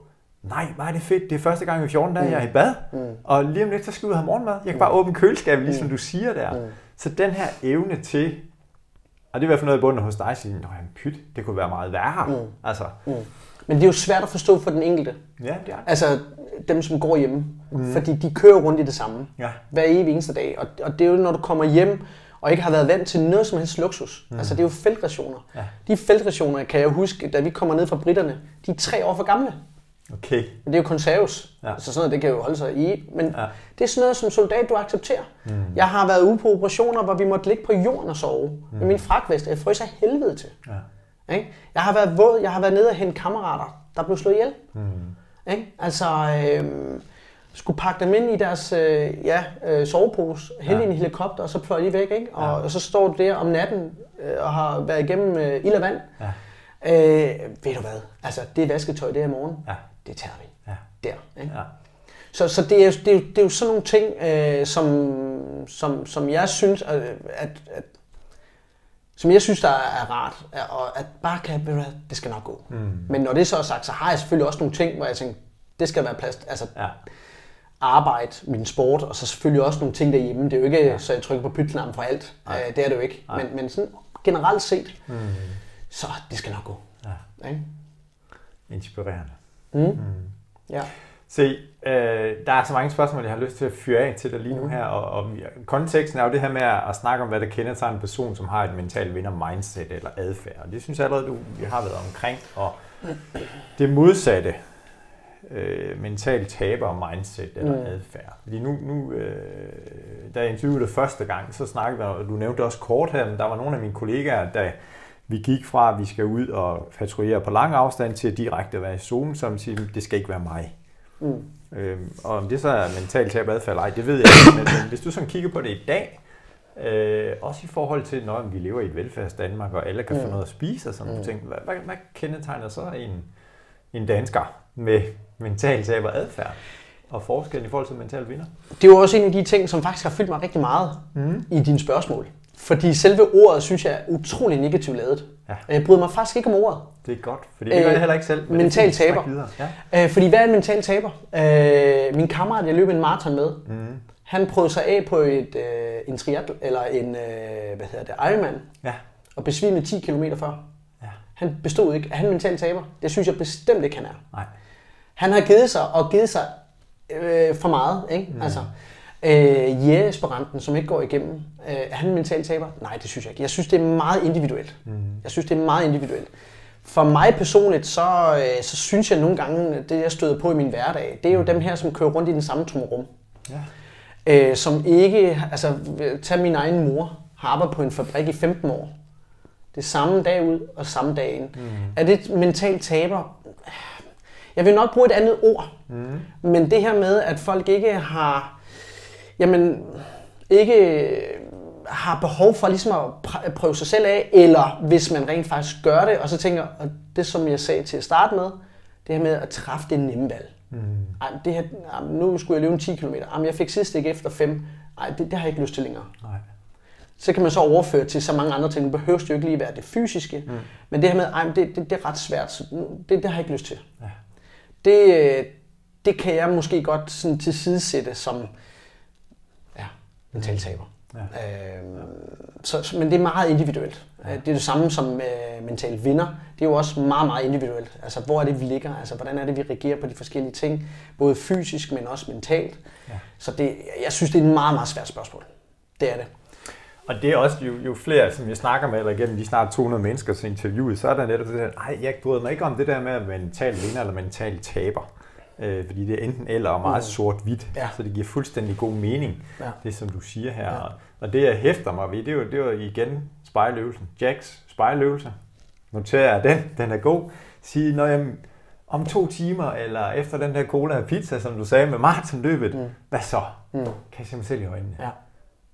nej, hvor er det fedt, det er første gang i 14 dage, mm. jeg er i bad. Mm. Og lige om lidt, så skal jeg ud og have morgenmad. Jeg kan bare åbne køleskabet, ligesom du siger der. Mm. Så den her evne til, og det er i hvert fald noget i bunden hos dig, at sige, pyt, det kunne være meget værre. Mm. Altså, Mm. Men det er jo svært at forstå for den enkelte. ja, det er det. Altså dem, som går hjemme. Mm. Fordi de kører rundt i det samme. Ja. Hver evig eneste dag. Og, og det er jo, når du kommer hjem og ikke har været vant til noget som helst luksus. Mm. Altså det er jo feltrationer. Ja. De feltrationer kan jeg huske, da vi kommer ned fra britterne, de er tre år for gamle. Okay. Men det er jo konserves. Ja. Altså sådan noget, det kan jo holde sig i. Men Ja. ja. det er sådan noget, som soldat, du accepterer. Mm. Jeg har været ude på operationer, hvor vi måtte ligge på jorden og sove. Mm. Med min fragtvest. Jeg frøs af helvede til. Ja. Ikke? Jeg har været våd. Jeg har været nede og hente kammerater, der blev slået ihjel. Mm. Ikke? Altså, øh, skulle pakke dem ind i deres øh, ja, øh, sovepose, hente Ja. ja. en helikopter, og så fløj de væk. Ikke? Og, Ja. ja. og så står du der om natten øh, og har været igennem øh, ild og vand. Ja. Øh, ved du hvad? Altså, det vasketøj der i morgen, Ja. det tager vi. Ja. Der. Ikke? Ja. Så, så det, er, jo- det, er, jo- det er jo sådan nogle ting, øh, som, som, som jeg synes, at, at, at som jeg synes, der er rart, og at bare kan, det skal nok gå. Mm. Men når det så er sagt, så har jeg selvfølgelig også nogle ting, hvor jeg tænker, det skal være plads, altså Ja. arbejde, min sport, og så selvfølgelig også nogle ting derhjemme. Det er jo ikke, ja. så jeg trykker på pytknappen for alt. Nej. Øh, det er det jo ikke. Nej. Men, men sådan generelt set, mm. så det skal nok gå. Ja. Ikke? Inspirerende. Mm. Ja. Se, øh, der er så mange spørgsmål, jeg har lyst til at fyre af til dig lige nu her, og, og konteksten er jo det her med at, at snakke om, hvad der kendetegner en person, som har et mentalt vinder-mindset eller adfærd. Og det synes jeg allerede, du, vi har været omkring. Og det modsatte, øh, mental taber-mindset eller mm. adfærd. Fordi nu, nu øh, da jeg interviewede første gang, så snakkede vi, og du nævnte også kort her, men der var nogle af mine kollegaer, der vi gik fra, at vi skal ud og patruljere på lang afstand, til at direkte at være i zone, som siger, det skal ikke være mig. Mm. Øhm, og om det så er mentalt tab adfærd eller ej, det ved jeg ikke. Men, men hvis du sådan kigger på det i dag, øh, også i forhold til, når vi lever i et velfærds Danmark, og alle kan få Mm. noget at spise og sådan mm. ting, hvad, hvad, hvad kendetegner så en, en dansker med mental tab og adfærd? Og forskellen i forhold til mental vinder? Det er jo også en af de ting, som faktisk har fyldt mig rigtig meget mm. i dine spørgsmål. Fordi selve ordet, synes jeg, er utrolig negativt lavet. Ja. Jeg bryder mig faktisk ikke om ordet. Det er godt, for det gør Øh, jeg heller ikke selv. men mental det taber. Ja. Øh, fordi hvad er en mental taber? Øh, min kammerat, jeg løb en maraton med, Mm. han prøvede sig af på et, øh, en triathl, eller en, øh, hvad hedder det, Ironman, ja. og besvimede 10 km før. Ja. Han bestod ikke. Er han en mental taber? Det synes jeg bestemt ikke, han er. Nej. Han har givet sig, og givet sig øh, for meget. Ikke? Mm. Altså, øh, jægeresperanten, som ikke går igennem, øh, er han en mental taber? Nej, det synes jeg ikke. Jeg synes, det er meget individuelt. Mm. Jeg synes, det er meget individuelt. For mig personligt, så, øh, så synes jeg nogle gange, det jeg støder på i min hverdag, det er jo dem her, som kører rundt i den samme rum. Ja. Øh, som ikke, altså tag min egen mor, har arbejdet på en fabrik i 15 år. Det er samme dag ud og samme dag ind. Mm. Er det et mentalt taber? Jeg vil nok bruge et andet ord. Mm. Men det her med, at folk ikke har, jamen, ikke har behov for ligesom at pr- prøve sig selv af, eller hvis man rent faktisk gør det, og så tænker, og det som jeg sagde til at starte med, det her med at træffe det nemme valg. Mm. Ej, det her, ej, nu skulle jeg løbe en 10 km. Ej, jeg fik sidst ikke efter 5. Nej, det, det har jeg ikke lyst til længere. Nej. Så kan man så overføre til så mange andre ting. Det behøver jo ikke lige være det fysiske. Mm. Men det her med, ej, det, det, det er ret svært. Så nu- det, det har jeg ikke lyst til. Ja. Det, øh, det kan jeg måske godt sådan tilsidesætte som ja, mental taber. Ja. Øhm, så, men det er meget individuelt. Ja. Det er det samme som øh, mental vinder. Det er jo også meget, meget individuelt. Altså, hvor er det, vi ligger? Altså, hvordan er det, vi reagerer på de forskellige ting? Både fysisk, men også mentalt. Ja. Så det, jeg synes, det er et meget, meget svært spørgsmål. Det er det. Og det er også jo, jo flere, som jeg snakker med, eller gennem de snart 200 mennesker til interviewet, så er der netop det der, nej, jeg bryder mig ikke om det der med mental vinder eller mental taber. Øh, fordi det er enten eller og meget Mm. sort-hvidt, Ja. så det giver fuldstændig god mening, Ja. det som du siger her. Ja. Og, det jeg hæfter mig ved, det er jo, det er jo igen spejløvelsen. Jacks spejløvelse. Noterer jeg den, den er god. Sige, når jeg, om to timer, eller efter den der cola og pizza, som du sagde med maratonløbet, mm. hvad så? Mm. Kan jeg se mig selv i øjnene? Ja.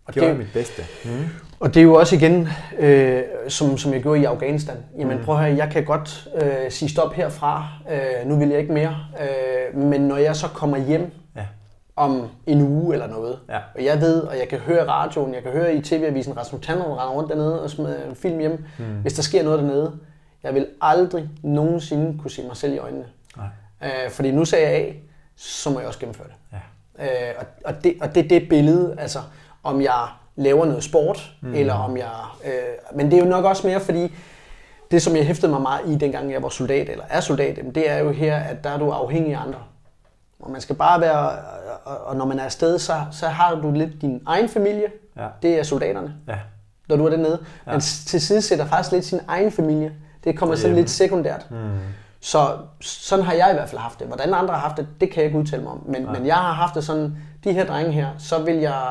Og Gjorde det, mit bedste? Mm. Og det er jo også igen, øh, som, som jeg gjorde i Afghanistan. Jamen Mm. prøv at høre, jeg kan godt øh, sige stop herfra. Øh, nu vil jeg ikke mere. Øh, men når jeg så kommer hjem Ja. om en uge eller noget, Ja. og jeg ved, og jeg kan høre radioen, jeg kan høre i tv-avisen, Rasmus Tandrum render rundt dernede og smider en film hjem. Mm. Hvis der sker noget dernede, jeg vil aldrig nogensinde kunne se mig selv i øjnene. Nej. Øh, fordi nu sagde jeg A, så må jeg også gennemføre det. Ja. Øh, og, og, det, og det er det billede, altså om jeg laver noget sport, Mm. eller om jeg... Øh, men det er jo nok også mere, fordi det, som jeg hæftede mig meget i, dengang jeg var soldat, eller er soldat, det er jo her, at der er du afhængig af andre. Og man skal bare være... Og, når man er afsted, så, så har du lidt din egen familie. Ja. Det er soldaterne, Ja. når du er dernede. Ja. Man tilsidesætter faktisk lidt sin egen familie. Det kommer sådan lidt sekundært. Mm. Så sådan har jeg i hvert fald haft det. Hvordan andre har haft det, det kan jeg ikke udtale mig om. Men, Nej. men jeg har haft det sådan, de her drenge her, så vil jeg,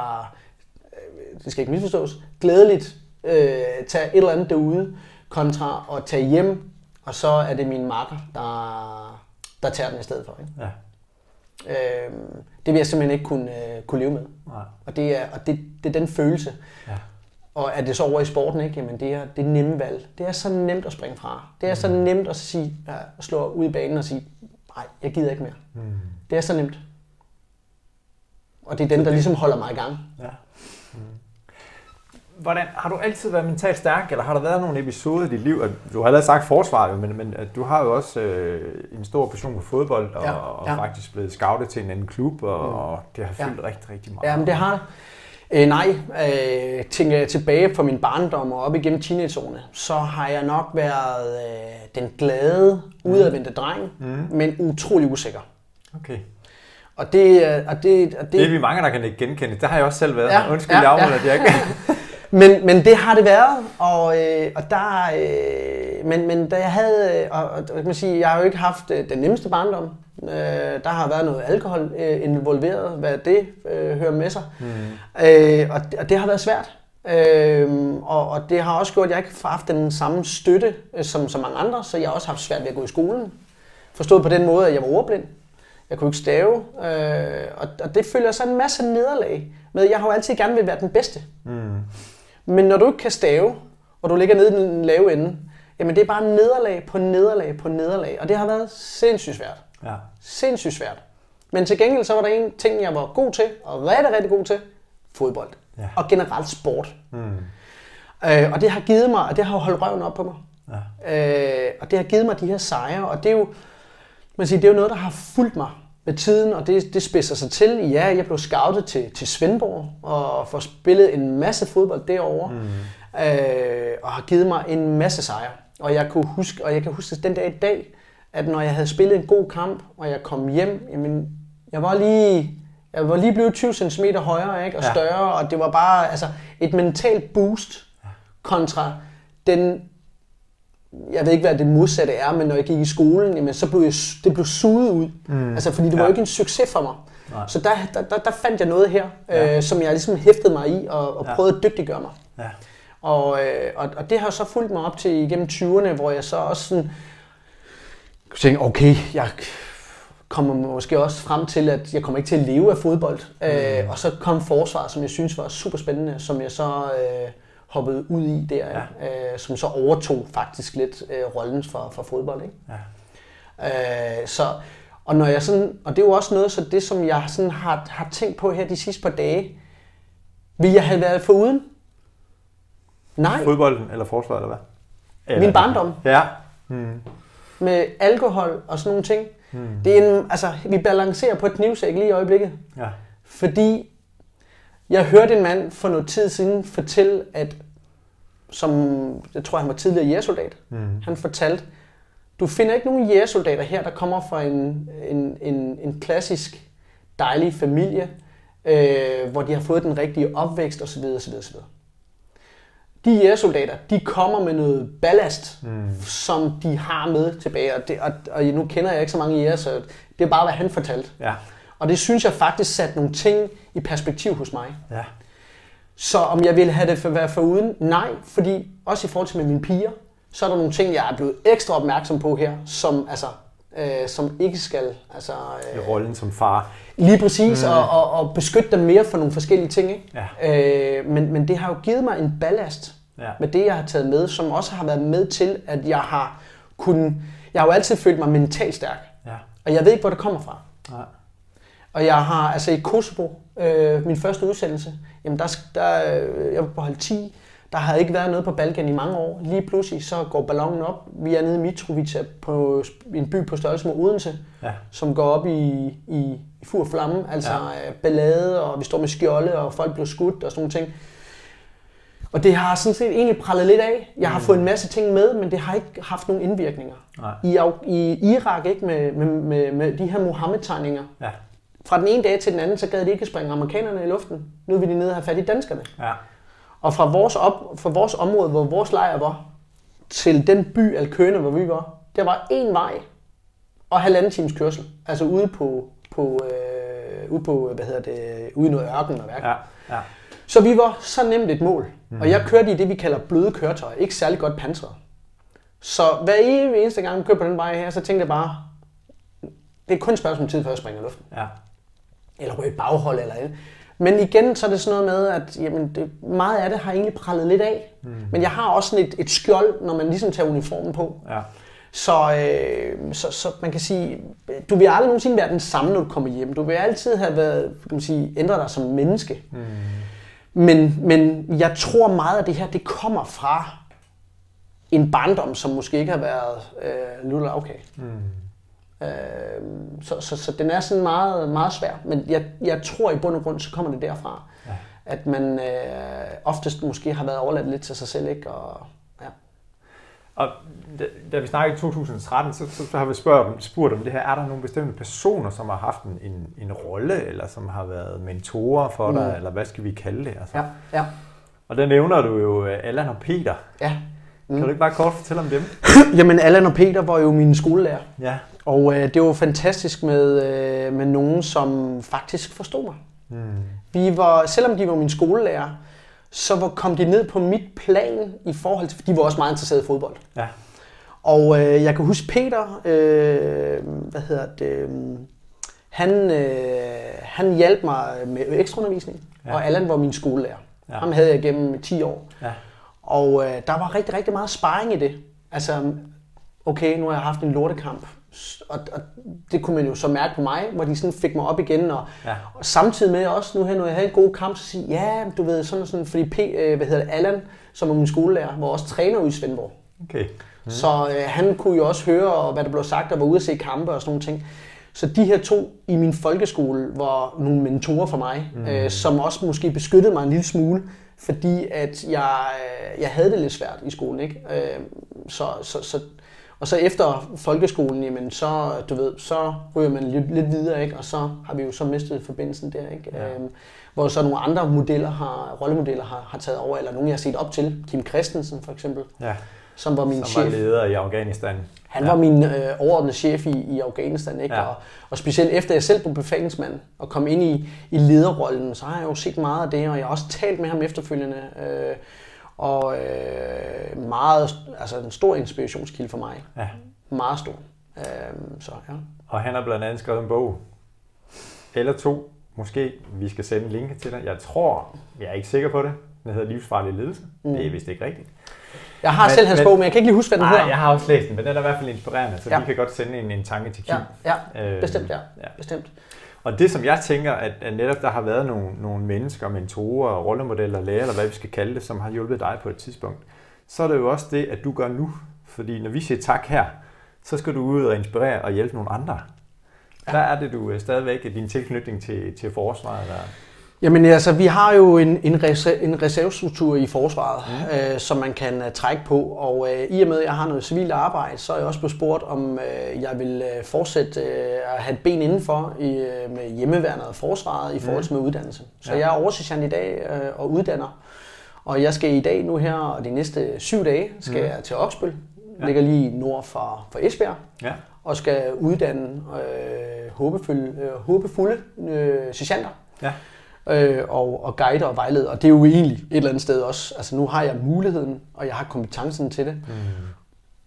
det skal ikke misforstås, glædeligt øh, tage et eller andet derude, kontra at tage hjem, og så er det min makker, der, der tager den i stedet for. Ikke? Ja. Øh, det vil jeg simpelthen ikke kunne, øh, kunne leve med. Nej. Og det er, og det, det er den følelse. Ja. Og er det så over i sporten, ikke? Jamen det er det er nemme valg. Det er så nemt at springe fra. Det er så nemt at sige, at slå ud i banen og sige, nej, jeg gider ikke mere. Mm. Det er så nemt. Og det er den, der ligesom holder mig i gang. Ja. Mm. Hvordan, har du altid været mentalt stærk, eller har der været nogle episoder i dit liv, at du har allerede sagt forsvar, jo, men, men at du har jo også øh, en stor passion for fodbold, og, Ja, og ja. faktisk blevet scoutet til en anden klub, og, Mm. og det har Ja. fyldt rigtig, rigtig meget. Ja, men det har det. Øh, nej, øh, tænker jeg tilbage på min barndom og op igennem teenageårene, så har jeg nok været øh, den glade, udadvendte dreng, Mm. men utrolig usikker. Okay. Og det, øh, og det, og det, Det er vi mange, der kan ikke genkende. Det har jeg også selv været. Ja, Undskyld, ja, jeg afholder, ja. jeg ikke... Men, men det har det været, og, øh, og der, øh, men, men da jeg havde, øh, og, og kan man sige, jeg har jo ikke haft øh, den nemmeste barndom. Øh, der har været noget alkohol øh, involveret, hvad det øh, hører med sig. Mm. Øh, og, det, og det har været svært. Øh, og, og det har også gjort, at jeg ikke har haft den samme støtte øh, som, som mange andre, så jeg har også haft svært ved at gå i skolen. Forstået på den måde, at jeg var ordblind. Jeg kunne ikke stave, øh, og, og det følger så en masse nederlag med. Jeg har jo altid gerne vil være den bedste. Mm. Men når du ikke kan stave, og du ligger nede i den lave ende, jamen det er bare nederlag på nederlag på nederlag. Og det har været sindssygt svært. Ja. Sindssygt svært. Men til gengæld så var der en ting, jeg var god til, og rigtig, rigtig god til. Fodbold. Ja. Og generelt sport. Mm. Øh, og det har givet mig, og det har holdt røven op på mig. Ja. Øh, og det har givet mig de her sejre, og det er jo, man siger, det er jo noget, der har fulgt mig med tiden, og det, det spidser sig til. Ja, jeg blev scoutet til, til Svendborg, og får spillet en masse fodbold derovre, mm. øh, og har givet mig en masse sejre. Og jeg, kunne huske, og jeg kan huske den dag i dag, at når jeg havde spillet en god kamp, og jeg kom hjem, jamen, jeg var lige, jeg var lige blevet 20 cm højere ikke? og Ja. større, og det var bare altså, et mentalt boost kontra den jeg ved ikke, hvad det modsatte er, men når jeg gik i skolen, jamen, så blev jeg, det blev suget ud. Mm. Altså, fordi det var Ja. jo ikke en succes for mig. Nej. Så der, der, der, der fandt jeg noget her, Ja. øh, som jeg ligesom hæftede mig i og, og Ja. prøvede at dygtiggøre mig. Ja. Og, øh, og, og det har så fulgt mig op til igennem 20'erne, hvor jeg så også sådan, tænkte, okay, jeg kommer måske også frem til, at jeg kommer ikke til at leve af fodbold. Mm. Øh, og så kom forsvar, som jeg synes var super spændende, som jeg så øh, hoppede ud i der, Ja. øh, som så overtog faktisk lidt øh, rollen for, for fodbold. Ikke? Ja. Øh, så, og, når jeg sådan, og det er jo også noget, så det som jeg sådan har, har tænkt på her de sidste par dage, vil jeg have været foruden? Nej, Fodbolden eller forsvaret, eller hvad? Eller, Min barndom. Ja. Mm. med alkohol og sådan nogle ting. Hmm. Det er en, altså, vi balancerer på et knivsæk lige i øjeblikket. Ja. Fordi jeg hørte en mand for noget tid siden fortælle, at som, jeg tror han var tidligere jægersoldat, Mm. han fortalte, du finder ikke nogen jægersoldater her, der kommer fra en, en, en, en klassisk dejlig familie, øh, hvor de har fået den rigtige opvækst osv. osv., osv. De jægersoldater, de kommer med noget ballast, mm. som de har med tilbage. Og, det, og, og nu kender jeg ikke så mange jæger, så det er bare, hvad han fortalte. Ja. Og det synes jeg faktisk satte nogle ting i perspektiv hos mig. Ja. Så om jeg ville have det for være foruden? Nej, fordi også i forhold til med mine piger, så er der nogle ting, jeg er blevet ekstra opmærksom på her, som, altså, øh, som ikke skal, altså, I øh, rollen som far. lige præcis, mm. og, og, og beskytte dem mere for nogle forskellige ting. Ikke? Ja. Øh, men, men det har jo givet mig en ballast Ja. med det, jeg har taget med, som også har været med til, at jeg har kunnet, jeg har jo altid følt mig mentalt stærk, Ja. og jeg ved ikke, hvor det kommer fra. Nej. Og jeg har, altså i Kosovo, øh, min første udsendelse, jamen der, der, øh, jeg var på hold 10, der havde ikke været noget på Balkan i mange år. Lige pludselig så går ballonen op. Vi er nede i Mitrovica på en by på størrelse med Odense, Ja. som går op i, i, i fur flamme, altså ja. ballade, og vi står med skjolde, og folk bliver skudt og sådan nogle ting. Og det har sådan set egentlig prallet lidt af. Jeg har mm. fået en masse ting med, men det har ikke haft nogen indvirkninger. Nej. I, I Irak ikke med, med, med, med de her Mohammed-tegninger, Ja. Fra den ene dag til den anden, så gad de ikke springe amerikanerne i luften. Nu vil de ned og have fat i danskerne. Ja. Og fra vores, op, fra vores område, hvor vores lejr var, til den by Alkøne, hvor vi var, der var én vej og halvanden times kørsel. Altså ude på, på, øh, ude på hvad hedder det, ude i noget ørken og værk. Ja. Ja. Så vi var så nemt et mål. Mm. Og jeg kørte i det, vi kalder bløde køretøjer. Ikke særlig godt pansret. Så hver eneste gang, jeg kørte på den vej her, så tænkte jeg bare, det er kun et spørgsmål om tid, før jeg springer i luften. Ja. Eller ryge baghold eller andet. Men igen, så er det sådan noget med, at jamen, det, meget af det har egentlig prallet lidt af. Mm. Men jeg har også sådan et, et skjold, når man ligesom tager uniformen på. Ja. Så, øh, så, så man kan sige, du vil aldrig nogensinde være den samme, når du kommer hjem. Du vil altid have været, kan man sige, ændret dig som menneske. Mm. Men, men jeg tror meget af det her, det kommer fra en barndom, som måske ikke har været øh, lutter okay. Mm. Øh, så, så, så den er sådan meget, meget svær. Men jeg, jeg tror i bund og grund, så kommer det derfra. Ja. At man øh, oftest måske har været overladt lidt til sig selv, ikke? Og, ja. Og da, da vi snakkede i 2013, så, så, så har vi spurgt, spurgt om det her. Er der nogle bestemte personer, som har haft en, en, en rolle, eller som har været mentorer for dig, Mm. eller hvad skal vi kalde det? Altså. Ja, ja, Og der nævner du jo øh, Allan og Peter. ja. Kan du ikke bare kort fortælle om dem? Jamen, Allan og Peter var jo mine skolelærer. Ja. Og øh, det var fantastisk med, øh, med nogen, som faktisk forstod mig. Mm. Vi var, selvom de var mine skolelærer, så var, kom de ned på mit plan i forhold til, for de var også meget interesserede i fodbold. Ja. Og øh, jeg kan huske Peter, øh, hvad hedder det, øh, han, øh, han hjalp mig med ekstraundervisning, Ja. og Allan var min skolelærer. Ja. Ham havde jeg gennem 10 år. Ja. Og øh, der var rigtig, rigtig meget sparring i det. Altså, okay, nu har jeg haft en lortekamp. Og, og det kunne man jo så mærke på mig, hvor de sådan fik mig op igen. Og, Ja. og samtidig med også nu her, når jeg havde en god kamp, så sige, ja, du ved, sådan og sådan, fordi P, øh, hvad hedder det, Allan som var min skolelærer, var også træner ude i Svendborg. Okay. Mm. Så øh, han kunne jo også høre, hvad der blev sagt, og var ude at se kampe og sådan nogle ting. Så de her to i min folkeskole var nogle mentorer for mig, mm. øh, som også måske beskyttede mig en lille smule, fordi at jeg, øh, jeg havde det lidt svært i skolen. Ikke? Øh, så, så, så, og så efter folkeskolen, jamen så, du ved, så ryger man lidt, lidt videre, ikke? og så har vi jo så mistet forbindelsen der. Ikke? Ja. Øhm, hvor så nogle andre modeller har, rollemodeller har, har taget over, eller nogen jeg har set op til, Kim Christensen for eksempel. Ja som var min som chef. var leder i Afghanistan. Han ja. var min øh, overordnede chef i, i Afghanistan, ikke? Ja. Og, og specielt efter jeg selv blev befalingsmand og kom ind i, i lederrollen, så har jeg jo set meget af det, og jeg har også talt med ham efterfølgende. Øh, og øh, meget, altså en stor inspirationskilde for mig. Ja. Meget stor. Øh, så, ja. Og han har blandt andet skrevet en bog, eller to, måske. Vi skal sende en link til dig. Jeg tror, jeg er ikke sikker på det. Den hedder Livsfarlig ledelse. Mm. Det er vist ikke rigtigt. Jeg har men, selv hans men, bog, men jeg kan ikke lige huske, hvad den nej, hedder. jeg har også læst den, men den er i hvert fald inspirerende, så ja. vi kan godt sende en, en tanke til Kim. Ja, ja. Øh, bestemt, ja. ja. Bestemt. Og det, som jeg tænker, at, at netop der har været nogle, nogle mennesker, mentorer, rollemodeller, lærer, eller hvad vi skal kalde det, som har hjulpet dig på et tidspunkt, så er det jo også det, at du gør nu. Fordi når vi siger tak her, så skal du ud og inspirere og hjælpe nogle andre. Hvad er det, du øh, stadigvæk din tilknytning til, til forsvaret? Der? Jamen altså, vi har jo en, en, reserve, en reservestruktur i forsvaret, mm. øh, som man kan uh, trække på. Og uh, i og med, at jeg har noget civilt arbejde, så er jeg også blevet spurgt, om uh, jeg vil uh, fortsætte uh, at have et ben indenfor i, uh, med hjemmeværnet og forsvaret i forhold til mm. med uddannelse. Så ja. jeg er oversergeant i dag uh, og uddanner. Og jeg skal i dag nu her, og de næste syv dage, skal mm. jeg til Oksbøl. Ja. Ligger lige nord for, for Esbjerg. Ja. Og skal uddanne øh, håbefulde, øh, håbefulde øh, sergeanter. Ja øh, og, og guide og vejlede. Og det er jo egentlig et eller andet sted også. Altså nu har jeg muligheden, og jeg har kompetencen til det. Mm.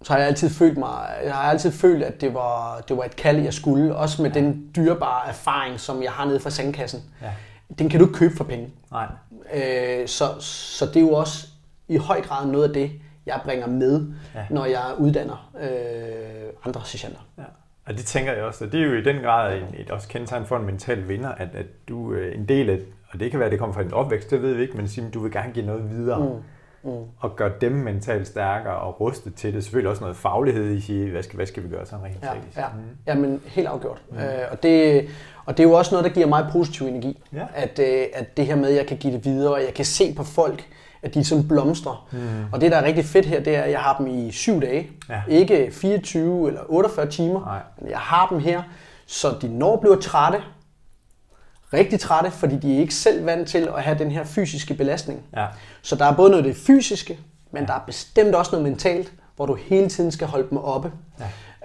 Så har jeg altid følt mig, jeg har altid følt, at det var, det var et kald, jeg skulle. Også med ja. den dyrebare erfaring, som jeg har nede fra sandkassen. Ja. Den kan du ikke købe for penge. Nej. Øh, så, så det er jo også i høj grad noget af det, jeg bringer med, ja. når jeg uddanner øh, andre sergeanter. Ja. Og det tænker jeg også, og det er jo i den grad et, et også kendetegn for en mental vinder, at, at du er en del af, og det kan være, at det kommer fra din opvækst, det ved vi ikke, men Sim, du vil gerne give noget videre. Mm. Mm. Og gøre dem mentalt stærkere og ruste til det. Selvfølgelig også noget faglighed i sige, hvad skal, hvad skal vi gøre sådan rent ja, ja. Mm. Jamen, helt afgjort. Mm. Øh, og, det, og det er jo også noget, der giver mig positiv energi. Ja. At, øh, at det her med, at jeg kan give det videre, og jeg kan se på folk, at de sådan blomstrer. Mm. Og det, der er rigtig fedt her, det er, at jeg har dem i syv dage. Ja. Ikke 24 eller 48 timer. Nej. Men jeg har dem her, så de når bliver trætte, rigtig trætte, fordi de er ikke selv vant til at have den her fysiske belastning. Ja. Så der er både noget af det fysiske, men ja. der er bestemt også noget mentalt, hvor du hele tiden skal holde dem oppe.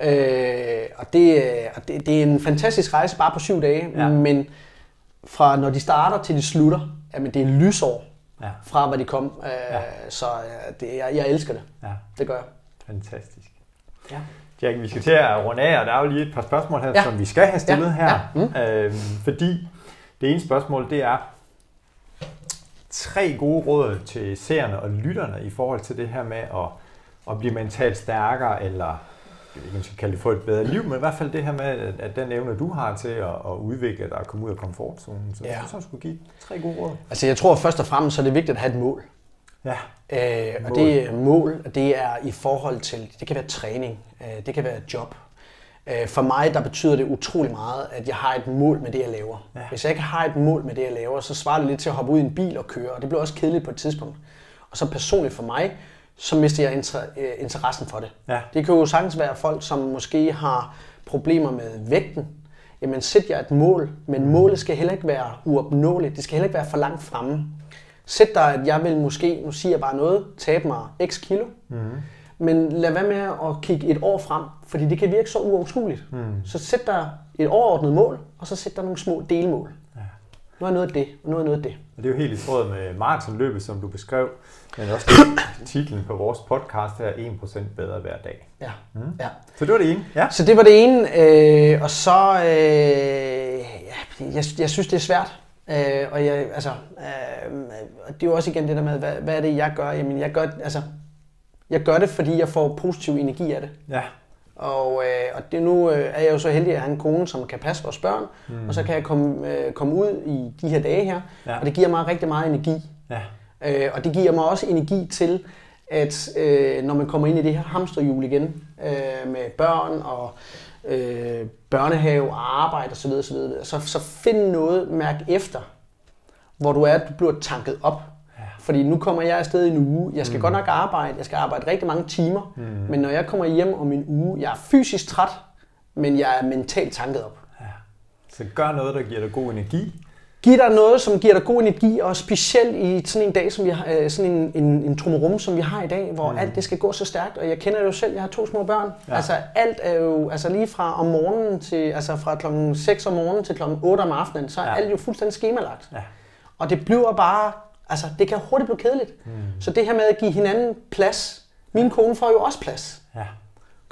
Ja. Øh, og det, og det, det er en fantastisk rejse bare på syv dage, ja. men fra når de starter til de slutter, jamen det er lysår ja. fra, hvad de kom. Øh, ja. Så det, jeg, jeg elsker det. Ja. Det gør jeg. Fantastisk. Ja. Jack, vi skal til at runde af, og der er jo lige et par spørgsmål her, ja. som vi skal have stillet ja. her. Ja. Mm. Øhm, fordi det ene spørgsmål, det er tre gode råd til seerne og lytterne i forhold til det her med at, at blive mentalt stærkere, eller jeg ved ikke, man skal kalde det for et bedre liv, men i hvert fald det her med, at den evne, du har til at, at udvikle dig og komme ud af komfortzonen, så ja. så skulle give tre gode råd. Altså jeg tror først og fremmest, så er det vigtigt at have et mål. Ja. Øh, og det mål, det er i forhold til, det kan være træning, øh, det kan være job. Øh, for mig, der betyder det utrolig meget, at jeg har et mål med det, jeg laver. Ja. Hvis jeg ikke har et mål med det, jeg laver, så svarer det lidt til at hoppe ud i en bil og køre, og det bliver også kedeligt på et tidspunkt. Og så personligt for mig, så mister jeg øh, interessen for det. Ja. Det kan jo sagtens være folk, som måske har problemer med vægten. Jamen sæt jer et mål, men mm. målet skal heller ikke være uopnåeligt. Det skal heller ikke være for langt fremme. Sæt dig, at jeg vil måske, nu siger jeg bare noget, tabe mig x kilo. Mm. Men lad være med at kigge et år frem, fordi det kan virke så uoverskueligt. Mm. Så sæt dig et overordnet mål, og så sæt dig nogle små delmål. Nu er noget af det, og nu er noget af det. Og det er jo helt i tråd med maratonløbet, som du beskrev, men også titlen på vores podcast her, 1% bedre hver dag. Ja. Mm. ja. Så det var det ene. Ja. Så det var det ene, øh, og så, øh, jeg, jeg synes det er svært. Øh, og jeg, altså, øh, det er jo også igen det der med, hvad, hvad er det jeg gør? Jamen jeg gør, altså, jeg gør det, fordi jeg får positiv energi af det. Ja. Og, øh, og det, nu øh, er jeg jo så heldig, at jeg har en kone, som kan passe vores børn, mm. og så kan jeg komme, øh, komme ud i de her dage her, ja. og det giver mig rigtig meget energi. Ja. Øh, og det giver mig også energi til, at øh, når man kommer ind i det her hamsterhjul igen, øh, med børn og øh, børnehave og arbejde osv., osv. Så, så find noget, mærk efter, hvor du er, du bliver tanket op. Fordi nu kommer jeg afsted i en uge. Jeg skal mm. godt nok arbejde. Jeg skal arbejde rigtig mange timer. Mm. Men når jeg kommer hjem om en uge, jeg er fysisk træt, men jeg er mentalt tanket op. Ja. Så gør noget, der giver dig god energi. Giv dig noget, som giver dig god energi, og specielt i sådan en dag, som vi har, øh, sådan en, en, en trummerum, som vi har i dag, hvor mm. alt det skal gå så stærkt. Og jeg kender det jo selv, jeg har to små børn. Ja. Altså alt er jo, altså lige fra om morgenen til, altså fra klokken 6 om morgenen til klokken 8 om aftenen, så er ja. alt jo fuldstændig skemalagt. Ja. Og det bliver bare, altså det kan hurtigt blive kedeligt. Mm. Så det her med at give hinanden plads, min kone får jo også plads. Ja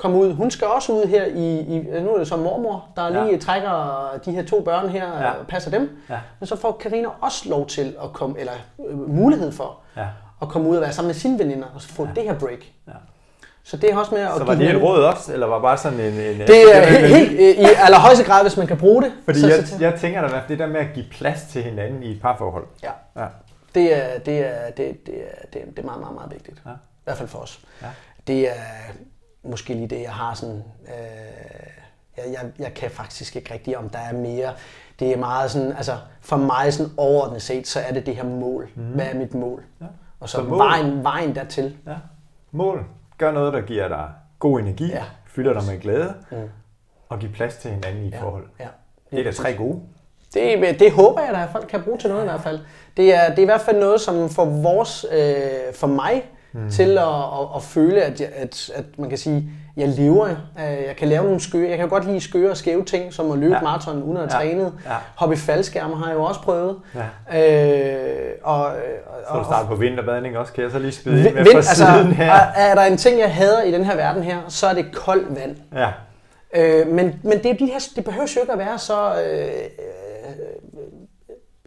komme ud. Hun skal også ud her i, i nu er det så mormor, der lige ja. trækker de her to børn her ja. og passer dem. Ja. Men så får Karina også lov til at komme, eller øh, mulighed for ja. at komme ud og være sammen med sine veninder og få ja. det her break. Ja. Så det er også med at Så var det et råd også, eller var bare sådan en... en det er helt, helt i allerhøjeste grad, hvis man kan bruge det. Fordi så, jeg, så jeg tænker da, det der med at give plads til hinanden i et parforhold. Ja. ja. Det, er, det, er, det, det, er, det, er, det er meget, meget, meget vigtigt. Ja. I hvert fald for os. Ja. Det er, måske lige det, jeg har sådan... Øh, jeg, jeg, jeg kan faktisk ikke rigtig, om der er mere. Det er meget sådan, altså for mig sådan overordnet set, så er det det her mål. Mm. Hvad er mit mål? Ja. Og så, så mål. vejen, vejen dertil. Ja. Mål. Gør noget, der giver dig god energi, ja. fylder dig med glæde, mm. og giver plads til hinanden i et ja. forhold. Ja. Det er da tre gode. Det, det håber jeg, at folk kan bruge til noget i hvert fald. Det er, det er i hvert fald noget, som for vores, øh, for mig, mm. til at, at, at føle, at, jeg, at, at man kan sige, jeg lever. Jeg kan lave nogle skøre. Jeg kan godt lide skøre og skæve ting, som at løbe ja. maraton uden at have ja. trænet. Ja. Hoppe i faldskærm har jeg jo også prøvet. Ja. Øh, og, og, så du starter på vinterbadning også, kan jeg så lige spide ind med fra altså, siden her. Er, er der en ting, jeg hader i den her verden her, så er det koldt vand. Ja. Øh, men men det, de her, det behøver jo ikke at være så, øh, øh,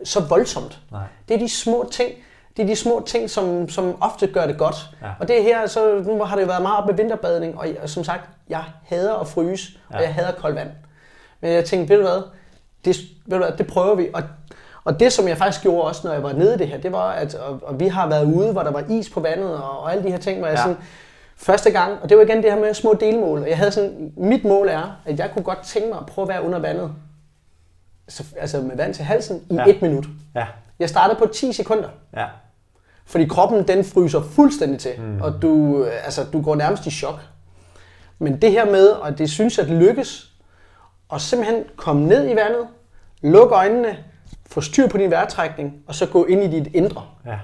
så voldsomt. Nej. Det er de små ting, det er de små ting, som, som ofte gør det godt. Ja. Og det her, så nu har det jo været meget op med vinterbadning, og jeg, som sagt, jeg hader at fryse, ja. og jeg hader koldt vand. Men jeg tænkte, ved du hvad, det, ved du hvad, det prøver vi. Og, og det, som jeg faktisk gjorde også, når jeg var nede i det her, det var, at og, og vi har været ude, hvor der var is på vandet, og, og alle de her ting, hvor jeg ja. sådan, første gang, og det var igen det her med små delmål, og jeg havde sådan, mit mål er, at jeg kunne godt tænke mig at prøve at være under vandet, altså med vand til halsen, i ja. et minut. Ja. Jeg startede på 10 sekunder. Ja. Fordi kroppen den fryser fuldstændig til, mm. og du, altså, du går nærmest i chok. Men det her med, og det synes jeg, det lykkes, at simpelthen komme ned i vandet, lukke øjnene, få styr på din vejrtrækning, og så gå ind i dit indre. Ja.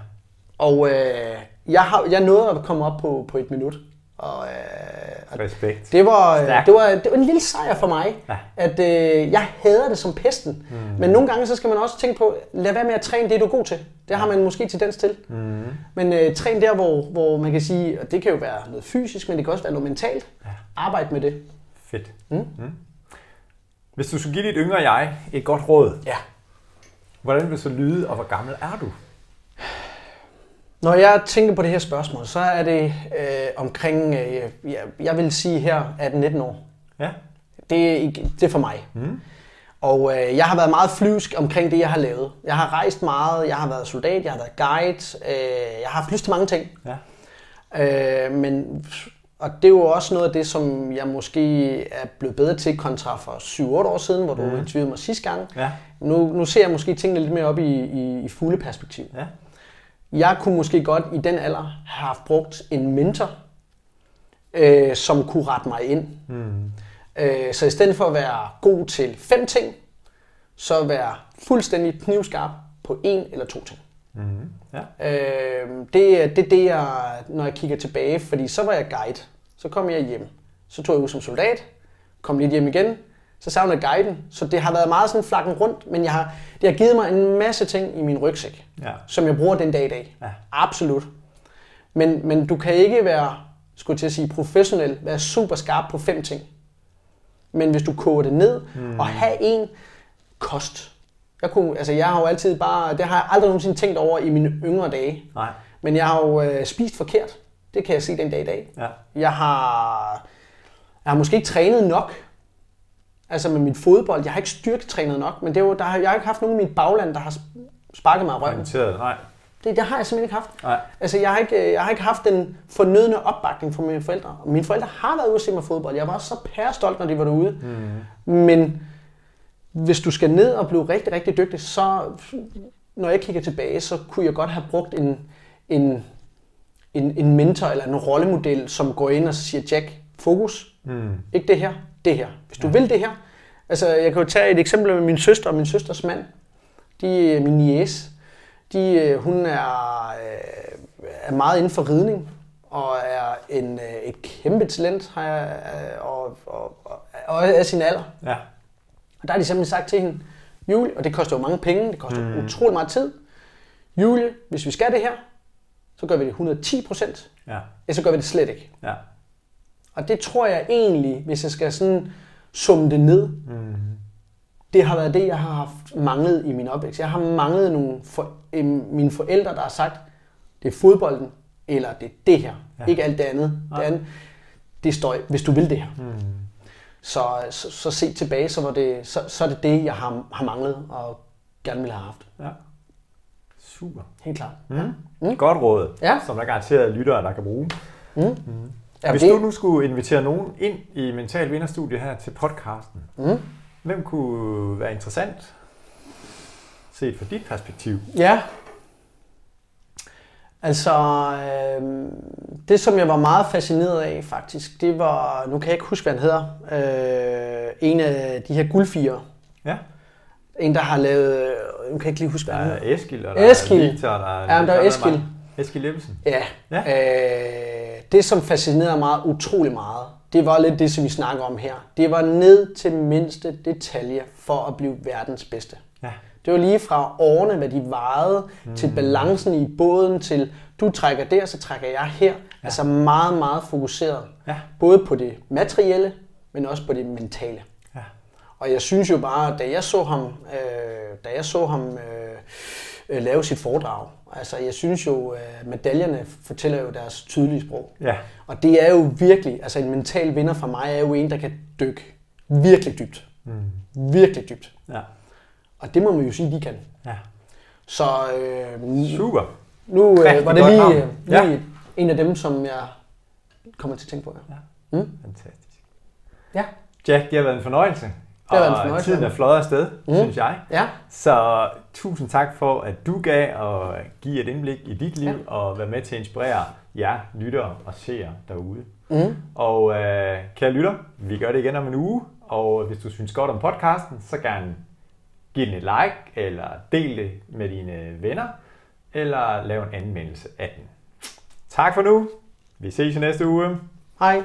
Og øh, jeg, har, jeg nåede at komme op på, på et minut. Og, øh, Respekt. Det var, øh, det, var, det var en lille sejr for mig, ja. at øh, jeg hader det som pesten. Mm. Men nogle gange så skal man også tænke på, lad være med at træne det, du er god til. Det har man måske tendens til. Mm. Men øh, træn der, hvor, hvor man kan sige, og det kan jo være noget fysisk, men det kan også være noget mentalt. Ja. Arbejde med det. Fedt. Mm. Mm. Hvis du skulle give dit yngre jeg et godt råd, ja. hvordan vil det så lyde, og hvor gammel er du? Når jeg tænker på det her spørgsmål, så er det øh, omkring, øh, jeg, jeg vil sige her 18-19 år. Ja. Det, det er for mig. Mm. Og øh, jeg har været meget flyvsk omkring det, jeg har lavet. Jeg har rejst meget, jeg har været soldat, jeg har været guide, øh, jeg har haft lyst til mange ting. Ja. Øh, men, og det er jo også noget af det, som jeg måske er blevet bedre til kontra for 7-8 år siden, hvor du mm. interviewede mig sidste gang. Ja. Nu, nu ser jeg måske tingene lidt mere op i, i, i fulde perspektiv. Ja. Jeg kunne måske godt i den alder have haft brugt en mentor, øh, som kunne rette mig ind. Mm. Øh, så i stedet for at være god til fem ting, så være fuldstændig knivskarp på en eller to ting. Mm. Ja. Øh, det er det, det, jeg, når jeg kigger tilbage, fordi så var jeg guide. Så kom jeg hjem. Så tog jeg ud som soldat, kom lidt hjem igen, så savner jeg guiden. Så det har været meget sådan flakken rundt, men jeg har, det har givet mig en masse ting i min rygsæk, ja. som jeg bruger den dag i dag. Ja. Absolut. Men, men du kan ikke være, skulle til at sige, professionel, være super skarp på fem ting. Men hvis du koger det ned mm. og have en kost. Jeg, kunne, altså jeg har jo altid bare, det har jeg aldrig nogensinde tænkt over i mine yngre dage. Nej. Men jeg har jo øh, spist forkert. Det kan jeg se den dag i dag. Ja. Jeg har, jeg har måske ikke trænet nok Altså med mit fodbold. Jeg har ikke styrketrænet nok, men det jo, der har jeg ikke haft nogen i mit bagland, der har sparket mig i røven. Nej. Det, det har jeg simpelthen ikke haft. Nej. Altså, jeg har, ikke, jeg har ikke haft den fornødne opbakning fra mine forældre. Og mine forældre har været ude at se mig fodbold. Jeg var så pærestolt, når de var derude. Mm. Men hvis du skal ned og blive rigtig, rigtig dygtig, så når jeg kigger tilbage, så kunne jeg godt have brugt en, en, en, en mentor eller en rollemodel, som går ind og siger, Jack, fokus. Mm. Ikke det her, det her. Hvis du vil det her. Altså, jeg kan jo tage et eksempel med min søster og min søsters mand. De, min niece, de, øh, hun er, øh, er meget inden for ridning, og er en, øh, et kæmpe talent, har jeg, øh, og, og, og, og er sin alder. Ja. Og der har de simpelthen sagt til hende, Julie, og det koster jo mange penge, det koster mm. utrolig meget tid. Julie, hvis vi skal det her, så gør vi det 110 procent, Ja. eller så gør vi det slet ikke. Ja. Og det tror jeg egentlig, hvis jeg skal sådan summe det ned, Mm. det har været det, jeg har haft manglet i min opvækst. Jeg har manglet nogle for, øh, mine forældre, der har sagt, det er fodbolden, eller det er det her. Ja. Ja. Ikke alt det andet. Det Nej. andet, det støj, hvis du vil det her. Mm. Så, så, så set tilbage, så, var det, så, så er det det, jeg har, har manglet og gerne ville have haft. Ja. Super. Helt klart. Mm. Mm. Godt råd, Ja. som der garanteret lyttere, der kan bruge. Ja, Hvis det, du nu skulle invitere nogen ind i Mental Vinderstudie her til podcasten, Mm. hvem kunne være interessant set fra dit perspektiv? Ja. Altså, øh, det som jeg var meget fascineret af faktisk, det var, nu kan jeg ikke huske, hvad han hedder, øh, en af de her guldfire. Ja, En, der har lavet, nu kan jeg ikke lige huske, der hvad han er hedder. Eskild, og der Eskild. er Victor, der er... Ja, der er Eskild. mange. Eskild Jeppesen. Ja. Ja. Øh, det, som fascinerede mig utrolig meget, det var lidt det, som vi snakker om her. Det var ned til mindste detalje for at blive verdens bedste. Ja. Det var lige fra årene, hvad de vejede, mm. til balancen i båden, til du trækker der, så trækker jeg her. Ja. Altså meget, meget fokuseret. Ja. Både på det materielle, men også på det mentale. Ja. Og jeg synes jo bare, da jeg så ham, øh, da jeg så ham øh, øh, lave sit foredrag, altså jeg synes jo, øh, medaljerne fortæller jo deres tydelige sprog. Ja. Og det er jo virkelig, altså en mental vinder for mig er jo en, der kan dykke virkelig dybt. Mm. Virkelig dybt. Ja. Og det må man jo sige, de kan. Ja. Så øh, Super. nu øh, Rigtig var det lige, øh, Ja. lige en af dem, som jeg kommer til at tænke på. Ja. Ja. Mm? Fantastisk. Ja. Jack, det har været en fornøjelse. Været en Og tiden er fløjet afsted, Mm. synes jeg. ja. Så tusind tak for, at du gav og give et indblik i dit liv Ja. og være med til at inspirere jer lyttere og seere derude. Mm. Og øh, kære lytter, vi gør det igen om en uge, og hvis du synes godt om podcasten, så gerne giv den et like, eller del det med dine venner, eller lav en anmeldelse af den. Tak for nu. Vi ses i næste uge. Hej.